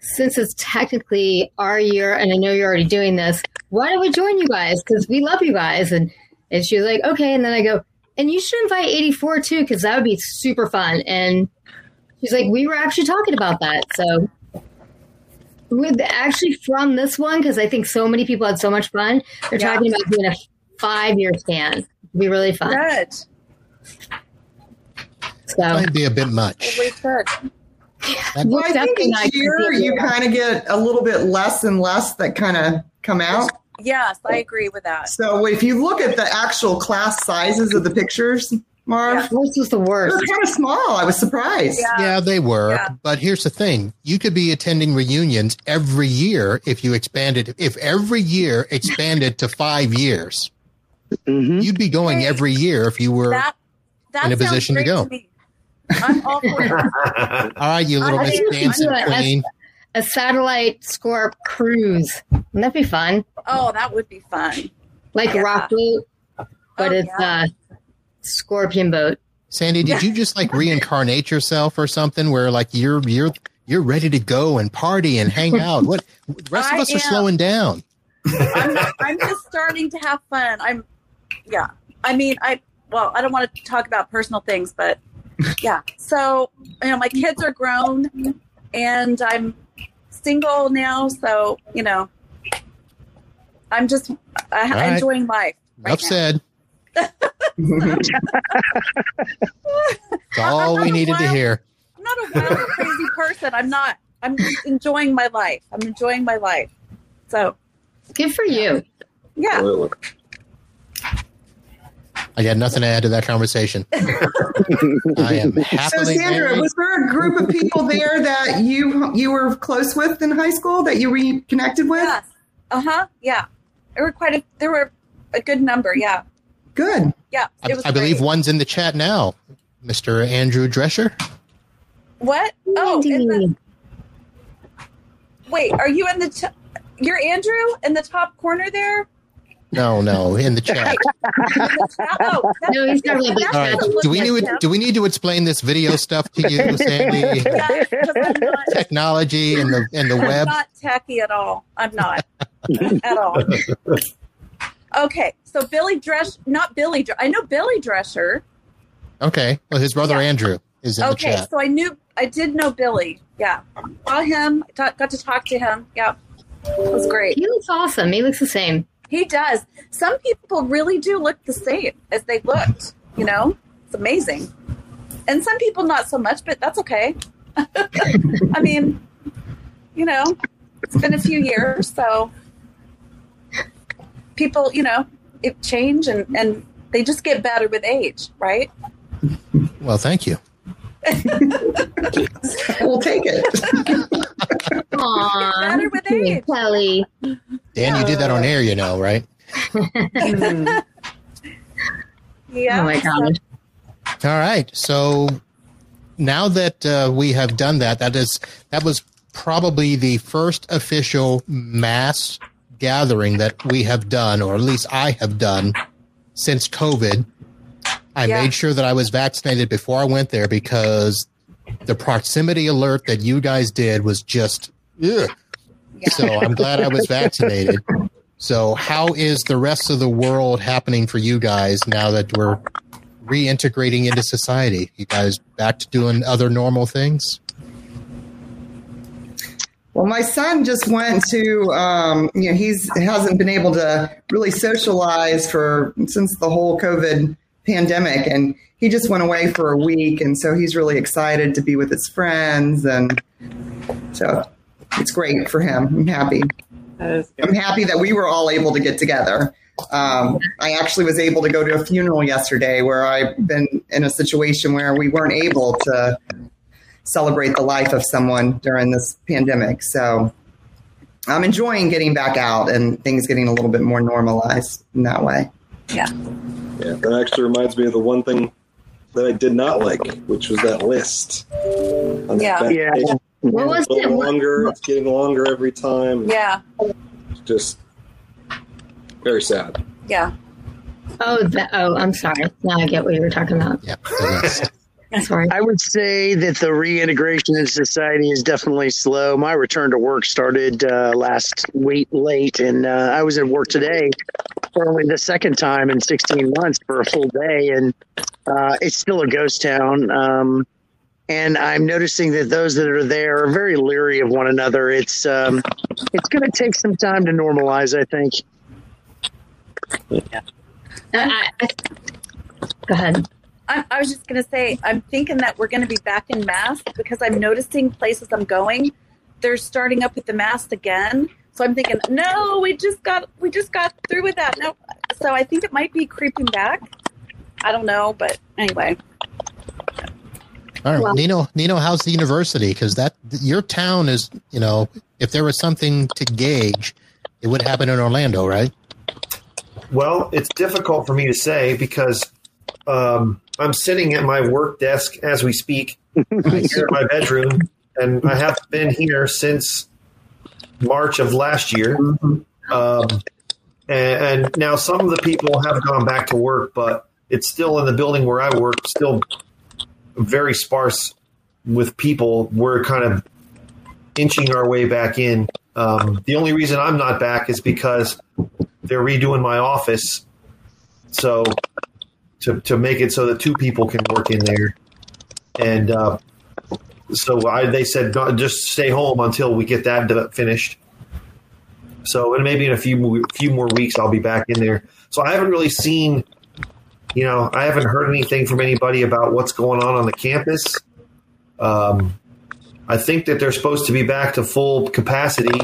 since it's technically our year, and I know you're already doing this, why don't we join you guys? Because we love you guys." And and she was like, "Okay." And then I go, "And you should invite 84 too, because that would be super fun." And she's like, "We were actually talking about that." So. With actually from this one, because I think so many people had so much fun, they're Yeah. talking about doing a five year stand. It'd be really fun. Good. So Might be a bit much. We Well, I think each year not. you kind of get a little bit less and less that kind of come out. Yes, I agree with that. So if you look at the actual class sizes of the pictures, Marv, This was the worst. they're kind of small. I was surprised. Yeah. yeah, they were. Yeah. But here's the thing: you could be attending reunions every year if you expanded. If every year expanded to five years, hmm you'd be going Hey, every year if you were. That that In a position to go. me. I'm all for. All right, you little I Miss think we should Dancing do. Queen. A satellite scorp cruise. Wouldn't that be fun? Oh, that would be fun. Like Yeah. rock boat, but Oh, it's yeah. uh scorpion boat. Sandy, did you just like reincarnate yourself or something where like you're you're you're ready to go and party and hang out? What the rest of I us are slowing down. I'm, I'm just starting to have fun. I'm, yeah. I mean, I well, I don't want to talk about personal things, but yeah. So you know, my kids are grown, and I'm single now. So you know, I'm just uh, right. enjoying life. Right Enough now. said. That's all we not a needed to hear. I'm not a wild crazy person. I'm not. I'm enjoying my life. I'm enjoying my life. So Good for you. yeah. Absolutely. I got nothing to add to that conversation. I am So, Sandra, married. was there a group of people there that you you were close with in high school that you reconnected with? Yes. Uh huh. Yeah. There were quite a. There were a good number. Yeah. Good. Yeah. I, I believe one's in the chat now. Mr. Andrew Drescher. What? Oh, in the, wait. Are you in the? T- you're Andrew in the top corner there. No, no, in the chat. In the top- oh, No, he's not really that's All right. the Do we need at do we need to explain this video stuff to you, Sandy? him. I'm not, Technology and the and the I'm web. not tacky at all. I'm not at all. Okay, so Billy Dresh, not Billy. Dr- I know Billy Drescher. Okay. Well, his brother Yeah. Andrew is in Okay, the chat. so I knew, I did know Billy. Yeah, saw him. ta- got to talk to him. Yeah, it was great. He looks awesome. He looks the same. He does. Some people really do look the same as they looked. You know, it's amazing. And some people not so much, but that's okay. I mean, you know, it's been a few years, so people, you know, it change and and they just get better with age, right? Well, thank you. We'll take it. Aww. better with age. Kelly. Dan, you did that on air, you know, right? Yeah. Oh my god. All right. So now that uh, we have done that, that is that was probably the first official mass gathering that we have done, or at least I have done since COVID. I Yeah. made sure that I was vaccinated before I went there because the proximity alert that you guys did was just ugh. Yeah. So I'm glad I was vaccinated. So how is the rest of the world happening for you guys now that we're reintegrating into society? You guys back to doing other normal things? Well, my son just went to, um, you know, he's hasn't been able to really socialize for since the whole COVID pandemic, and he just went away for a week, and so he's really excited to be with his friends, and so it's great for him. I'm happy. I'm happy that we were all able to get together. Um, I actually was able to go to a funeral yesterday where I've been in a situation where we weren't able to celebrate the life of someone during this pandemic. So I'm enjoying getting back out and things getting a little bit more normalized in that way. Yeah, Yeah. that actually reminds me of the one thing that I did not like, which was that list. on Yeah. back Yeah. page. What was It's it? little What- longer. It's getting longer every time. Yeah. Just very sad. Yeah. Oh, that, oh, I'm sorry. Now I get what you were talking about. Yeah. The list. Sorry. I would say that the reintegration in society is definitely slow. My return to work started uh, last week late, and uh, I was at work today for only the second time in 16 months for a full day, and uh, it's still a ghost town. Um, and I'm noticing that those that are there are very leery of one another. It's um, it's going to take some time to normalize, I think. I, I, I, go ahead. I, I was just going to say, I'm thinking that we're going to be back in masks because I'm noticing places I'm going, they're starting up with the mask again. So I'm thinking, no, we just got we just got through with that. No, so I think it might be creeping back. I don't know, but anyway, All right, Well- Nino. Nino, how's the university? Because that your town is, you know, if there was something to gauge, it would happen in Orlando, right? Well, it's difficult for me to say because um, I'm sitting at my work desk as we speak here in my bedroom, and I have been here since March of last year. Um, and, and now some of the people have gone back to work, but it's still in the building where I work, still very sparse with people. We're kind of inching our way back in. Um, the only reason I'm not back is because they're redoing my office, so to to make it so that two people can work in there, and uh, so I, they said just stay home until we get that finished. So and maybe in a few few more weeks I'll be back in there. So I haven't really seen, you know, I haven't heard anything from anybody about what's going on on the campus. Um, I think that they're supposed to be back to full capacity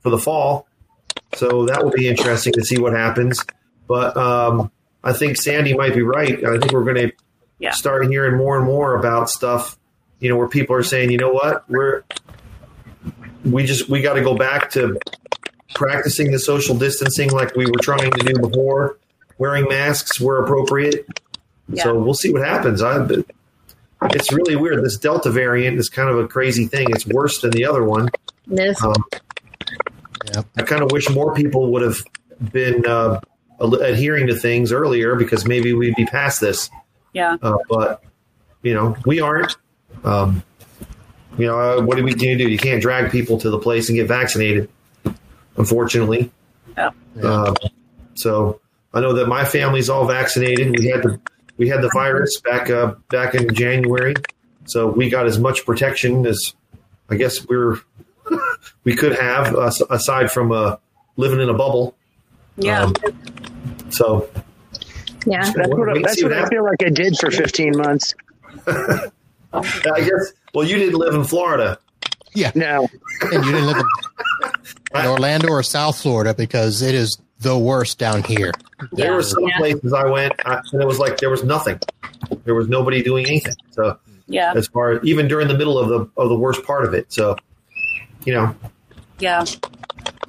for the fall, so that will be interesting to see what happens. But um, I think Sandy might be right. I think we're going to Yeah. start hearing more and more about stuff. You know, where people are saying, you know what, we're we just we got to go back to practicing the social distancing like we were trying to do before, wearing masks where appropriate. So we'll see what happens. I, it's really weird. This Delta variant is kind of a crazy thing. It's worse than the other one. This Um, I kind of wish more people would have been uh, adhering to things earlier because maybe we'd be past this. Yeah. Uh, but you know, we aren't. Um, you know, uh, what do we do? You can't drag people to the place and get vaccinated. Unfortunately. Yeah. Uh, so I know that my family's all vaccinated. We had the we had the virus back uh, back in January, so we got as much protection as I guess we're we could have uh, aside from uh, living in a bubble. Yeah. Um, so yeah. That's what, I- that's what I feel like I did for 15 months. I guess. Well, you didn't live in Florida. Yeah. No. And you didn't live in, in Orlando or South Florida because it is the worst down here. There were some Yeah. places I went, I, and it was like there was nothing. There was nobody doing anything. So Yeah. as far as, even during the middle of the of the worst part of it. So you know, Yeah.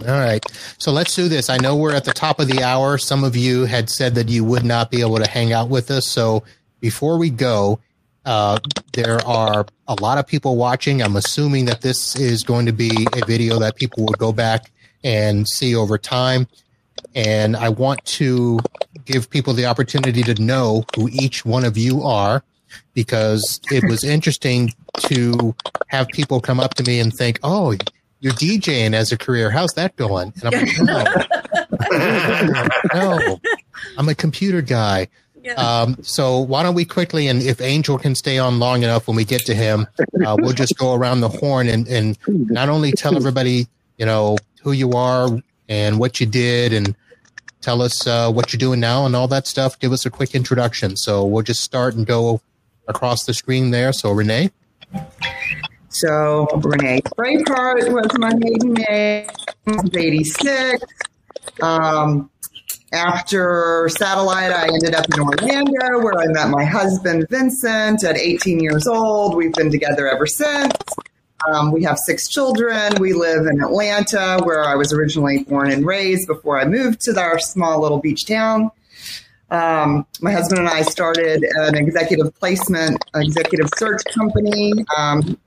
All right. So let's do this. I know we're at the top of the hour. Some of you had said that you would not be able to hang out with us. So before we go, uh, there are a lot of people watching. I'm assuming that this is going to be a video that people will go back and see over time. And I want to give people the opportunity to know who each one of you are because it was interesting to have people come up to me and think, oh, you're DJing as a career. How's that going? And I'm like, no, no, I'm a computer guy. Yeah. Um, so why don't we quickly, and if Angel can stay on long enough when we get to him, uh, we'll just go around the horn and, and not only tell everybody, you know, who you are and what you did and tell us uh, what you're doing now and all that stuff. Give us a quick introduction. So we'll just start and go across the screen there. So Renee. So Renee Sprayhart was my maiden name. I was 86. Um, after Satellite, I ended up in Orlando where I met my husband, Vincent, at 18 years old. We've been together ever since. Um, we have six children. We live in Atlanta, where I was originally born and raised before I moved to our small little beach town. Um, my husband and I started an executive placement, executive search company um,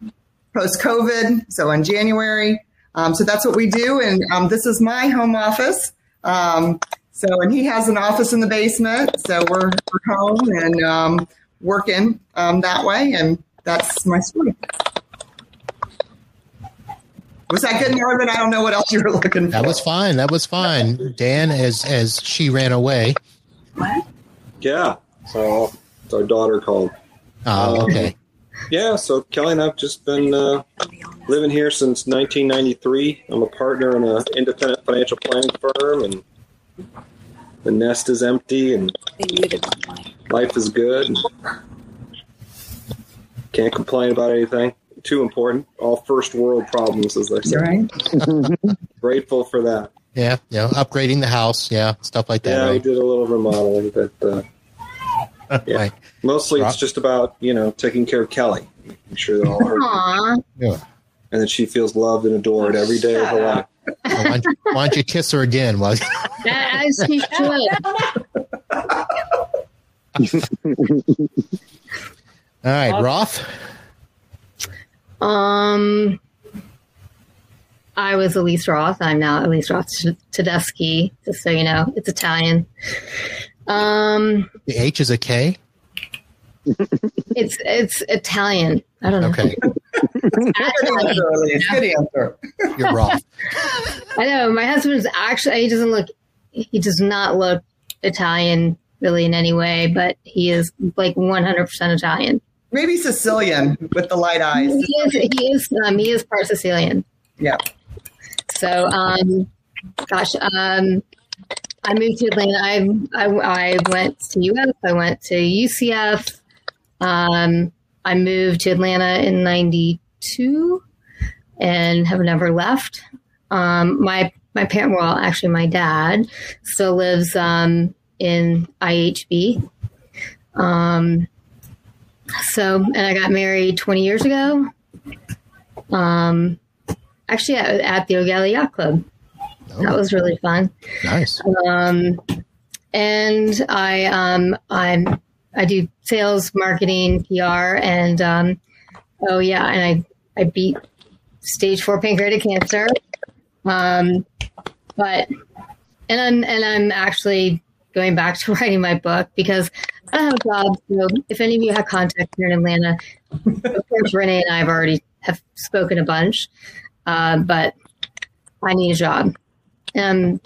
post COVID, so in January. Um, so that's what we do. And um, this is my home office. Um, so, and he has an office in the basement. So we're, we're home and um, working um, that way. And that's my story. Was that good, Marvin? I don't know what else you were looking for. That was fine. That was fine. Dan, as as she ran away. What? Yeah. So it's our daughter called. Oh, okay. Yeah. So Kelly and I've just been uh, living here since 1993. I'm a partner in an independent financial planning firm, and the nest is empty, and They muted one line. life is good. Can't complain about anything. Too important. All first world problems, as they say. Right? Grateful for that. Yeah, yeah. Upgrading the house. Yeah, stuff like that. Yeah, we did a little remodeling, but uh, yeah. Right. mostly Rock. it's just about you know taking care of Kelly, making sure that all her Aw. Yeah. and that she feels loved and adored every day of her life. Well, why, don't you, why don't you kiss her again? While, As he should. all right, Roth. Um, I was Elise Roth. I'm now Elise Roth Tedeschi, just so you know. It's Italian. Um, The H is a K. it's it's Italian. I don't know. Okay. Good. Good answer. You're wrong. I know my husband's actually he doesn't look he does not look Italian really in any way, but he is like 100% Italian. Maybe Sicilian with the light eyes. He is he is um, he is part Sicilian. Yeah. So um gosh, um I moved to Atlanta. I I, I went to UF, I went to UCF. Um I moved to Atlanta in 92 and have never left. Um, my my parent, well, actually, my dad still lives um, in IHB. Um, so, and I got married 20 years ago. Um, actually, at, at the Eau Gallie Yacht Club. That was really fun. Nice. Um, and I um, I'm I do sales, marketing, PR, and um, oh yeah, and I I beat stage four pancreatic cancer. Um, but and I'm and I'm actually going back to writing my book because I don't have a job. So if any of you have contacts here in Atlanta, of course Renee and I have already have spoken a bunch, uh, but I need a job. Um,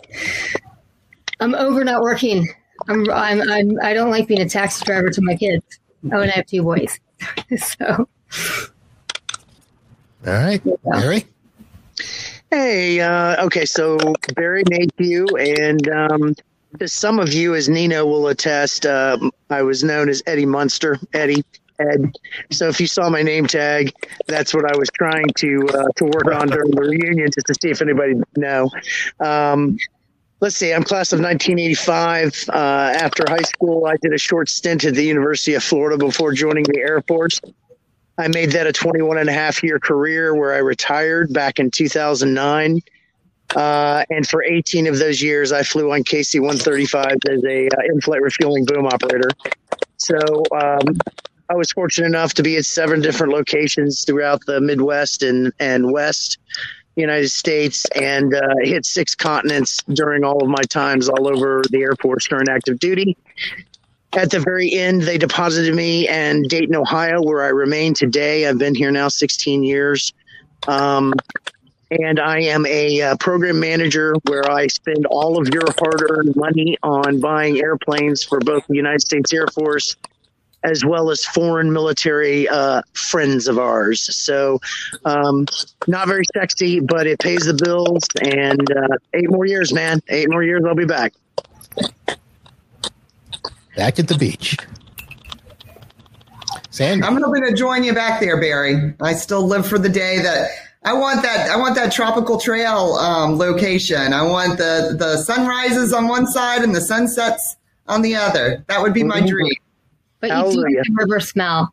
I'm over not working. I'm, I'm, I'm, I don't like being a taxi driver to my kids. Oh, and I have two boys. so, All right, Barry. Hey, uh, okay, so Barry Mayhew, and um, to some of you, as Nino will attest, uh, I was known as Eddie Munster, Eddie, Ed. So if you saw my name tag, that's what I was trying to uh, to work on during the reunion, just to see if anybody know. Um, let's see, I'm class of 1985. Uh, after high school, I did a short stint at the University of Florida before joining the Air Force. I made that a 21 and a half year career where I retired back in 2009. Uh, and for 18 of those years, I flew on KC 135 as a uh, in-flight refueling boom operator. So um, I was fortunate enough to be at seven different locations throughout the Midwest and, and West United States and uh, hit six continents during all of my times all over the Air Force during active duty. At the very end, they deposited me in Dayton, Ohio, where I remain today. I've been here now 16 years. Um, and I am a uh, program manager where I spend all of your hard earned money on buying airplanes for both the United States Air Force as well as foreign military uh, friends of ours. So, um, not very sexy, but it pays the bills. And uh, eight more years, man. Eight more years, I'll be back. Back at the beach. Sandra. I'm hoping to join you back there, Barry. I still live for the day that I want that. I want that tropical trail um, location. I want the the sunrises on one side and the sunsets on the other. That would be my dream. But you do get the river smell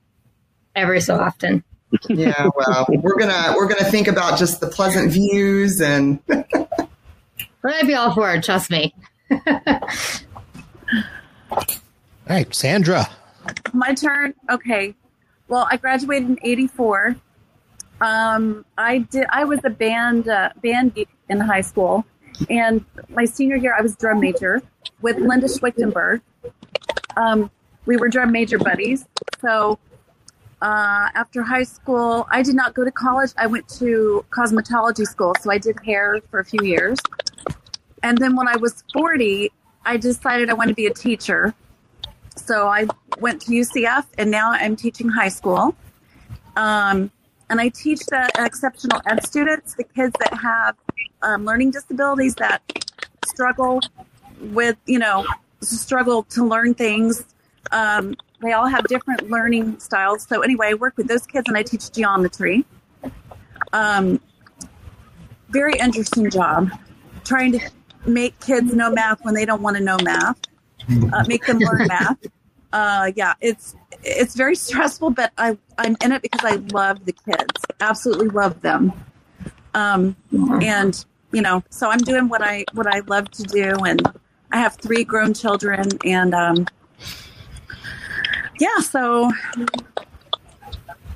every so often. Yeah, well, we're gonna we're gonna think about just the pleasant views and. But I'd be all for it. Trust me. All right, Sandra. My turn. Okay. Well, I graduated in '84. Um, I did. I was a band uh, band geek in high school, and my senior year, I was drum major with Linda Schwichtenberg. Um, we were drum major buddies. So uh, after high school, I did not go to college. I went to cosmetology school, so I did hair for a few years. And then when I was 40, I decided I wanted to be a teacher. So I went to UCF, and now I'm teaching high school. Um, and I teach the exceptional ed students, the kids that have um, learning disabilities that struggle with, you know, struggle to learn things. Um, they all have different learning styles. So anyway, I work with those kids and I teach geometry. Um, very interesting job, trying to make kids know math when they don't want to know math, uh, make them learn math. Uh, yeah, it's it's very stressful, but I I'm in it because I love the kids, absolutely love them, um, and you know, so I'm doing what I what I love to do, and I have three grown children, and um, yeah, so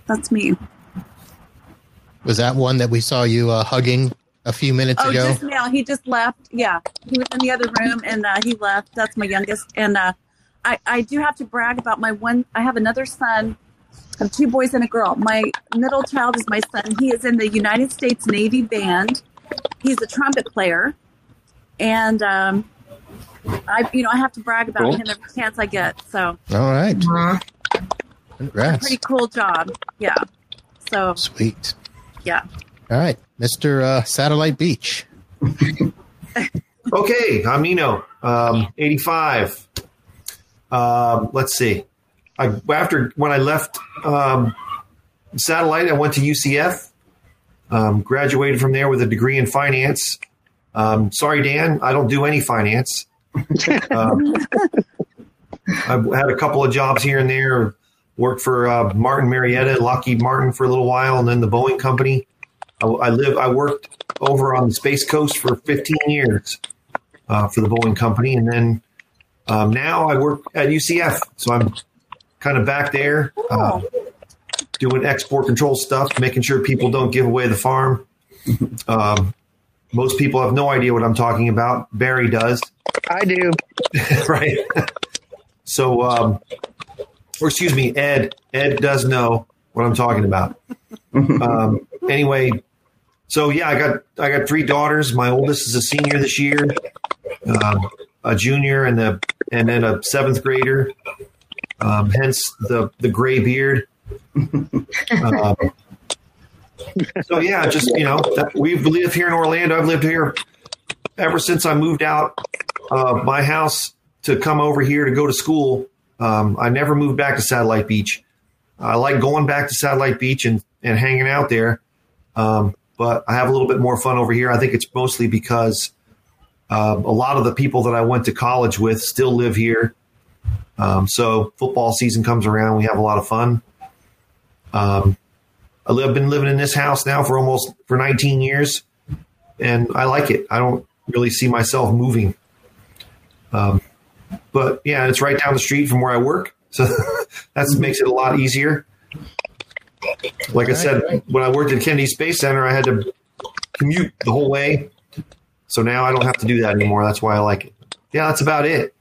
that's me. Was that one that we saw you uh, hugging a few minutes Oh, ago? just now. He just left. Yeah, he was in the other room and uh, he left. That's my youngest. And uh, I, I do have to brag about my one. I have another son I have two boys and a girl. My middle child is my son. He is in the United States Navy Band. He's a trumpet player, and um, I, you know, I have to brag about Cool. him every chance I get. So All right. Congrats. pretty cool job. Yeah. So Sweet. yeah. All right, Mr. Uh, Satellite Beach. Okay, I'm Nino, um, 85. Um, let's see. I, after when I left um, satellite, I went to UCF. Um, graduated from there with a degree in finance. Um, sorry, Dan, I don't do any finance. Um, I've had a couple of jobs here and there. Worked for uh, Martin Marietta, Lockheed Martin for a little while, and then the Boeing company. I, I live. I worked over on the Space Coast for 15 years uh, for the Boeing company, and then um, now I work at UCF. So I'm kind of back there uh, doing export control stuff, making sure people don't give away the farm. Um, most people have no idea what I'm talking about. Barry does. I do. right. So, um, or excuse me, Ed. Ed does know what I'm talking about. Um, anyway, so yeah, I got I got three daughters. My oldest is a senior this year, um, a junior, and the and then a seventh grader. Um, hence the the gray beard. So yeah, just you know, that, we've lived here in Orlando. I've lived here ever since I moved out of my house to come over here to go to school. Um, I never moved back to Satellite Beach. I like going back to Satellite Beach and, and hanging out there. Um, but I have a little bit more fun over here. I think it's mostly because um, a lot of the people that I went to college with still live here. Um, so football season comes around, we have a lot of fun. Um, I live, been living in this house now for almost for 19 years, and I like it. I don't really see myself moving. Um, but yeah, it's right down the street from where I work, so that makes it a lot easier. Like I said, when I worked at Kennedy Space Center, I had to commute the whole way. So now I don't have to do that anymore. That's why I like it. Yeah, that's about it.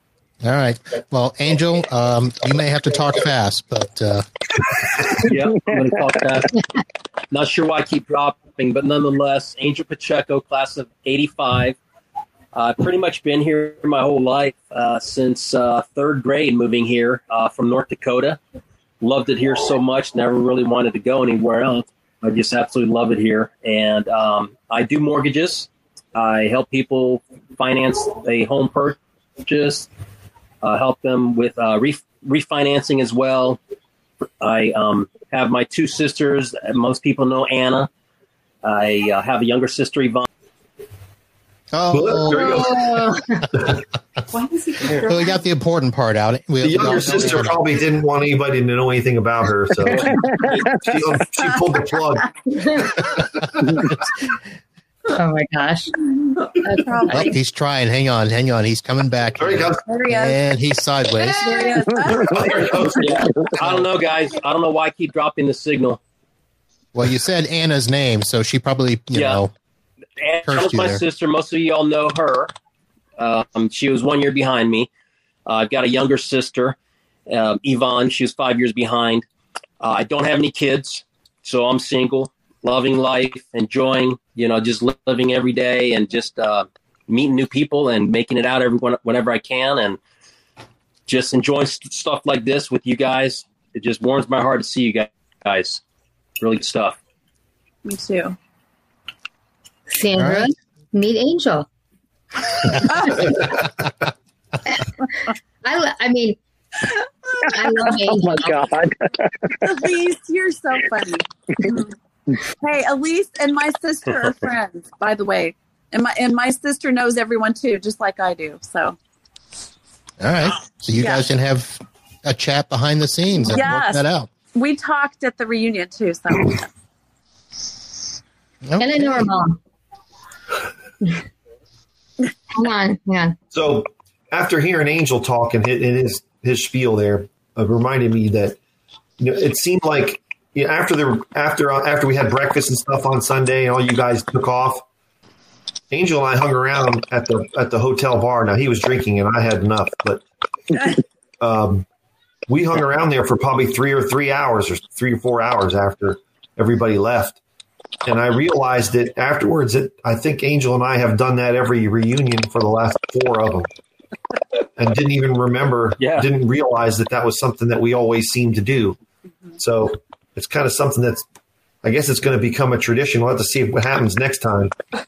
All right. Well, Angel, um, you may have to talk fast, but uh, yeah, I'm going to that. Not sure why I keep dropping, but nonetheless, Angel Pacheco, class of 85. I've pretty much been here my whole life uh, since uh, third grade, moving here uh, from North Dakota. Loved it here so much, never really wanted to go anywhere else. I just absolutely love it here. And um, I do mortgages. I help people finance a home purchase, uh, help them with uh, ref- refinancing as well. I um, have my two sisters. Most people know Anna. I uh, have a younger sister, Yvonne. oh, There we go. Why does he well, we got the important part out. We, The younger sister probably didn't want anybody to know anything about her, so she, she pulled the plug. Oh my gosh. That's Oh, he's trying. Hang on, hang on. He's coming back. There he goes. There he. And he's sideways. There he is. There he goes. Yeah, I don't know, guys. I don't know why I keep dropping the signal. Well, you said Anna's name, so she probably, you Yeah. know, Anna was my there. sister. Most of y'all know her. Um, she was one year behind me. Uh, I've got a younger sister, um, Yvonne. She was five years behind. Uh, I don't have any kids, so I'm single, loving life, enjoying, you know, just living every day and just uh, meeting new people and making it out every whenever I can, and just enjoying st- stuff like this with you guys. It just warms my heart to see you guys. Really good stuff. Me too. Sandra, All right. meet Angel. I, I mean, I love Oh Angel. my god! Elise, you're so funny. hey, Elise and my sister are friends, by the way. And my and my sister knows everyone too, just like I do. So all right. So you Yeah. guys can have a chat behind the scenes and work that out. we talked at the reunion too. So And I know her mom. hang on, hang on. So after hearing Angel talk and his, and his his spiel there, uh, reminded me that you know, it seemed like you know, after the after uh, after we had breakfast and stuff on Sunday, and all you guys took off. Angel and I hung around at the at the hotel bar. Now he was drinking and I had enough, but um, we hung around there for probably three or three hours or three or four hours after everybody left. And I realized it afterwards that I think Angel and I have done that every reunion for the last four of them, and didn't even remember, Yeah. didn't realize that that was something that we always seemed to do. So it's kind of something that's, I guess it's going to become a tradition. We'll have to see what happens next time.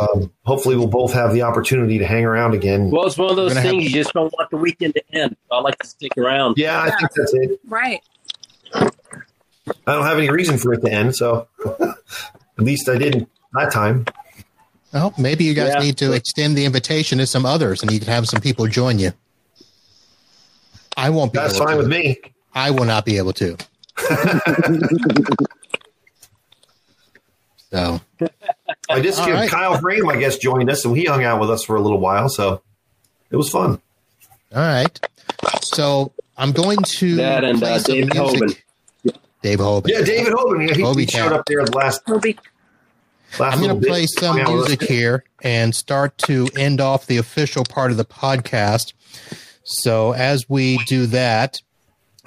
Um, hopefully, we'll both have the opportunity to hang around again. Well, it's one of those things have- you just don't want the weekend to end. I like to stick around. yeah, I think that's it. Right. I don't have any reason for it to end, so at least I didn't that time. Well, maybe you guys Yeah. need to extend the invitation to some others, and you can have some people join you. I won't be. That's able fine to. with me. I will not be able to. so I just All right. Kyle Graham, I guess, joined us, and he hung out with us for a little while, so it was fun. All right. So I'm going to That and play uh, some David music. Hoban. Dave Hoban. Yeah, David Hoban, yeah, he, Hobie he showed up there last. Toby. last I'm going little to bit. play some Hung out with us. music here and start to end off the official part of the podcast. So as we do that,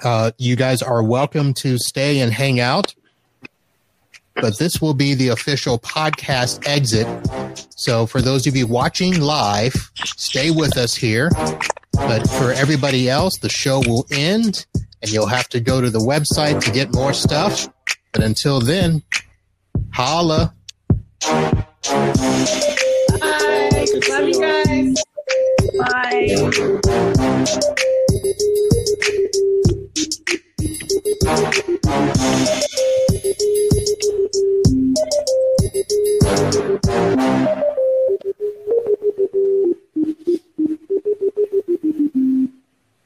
uh, you guys are welcome to stay and hang out. But this will be the official podcast exit. So for those of you watching live, stay with us here. But for everybody else, the show will end and you'll have to go to the website to get more stuff. But until then, holla. Bye. Love you guys. Bye. Thank you.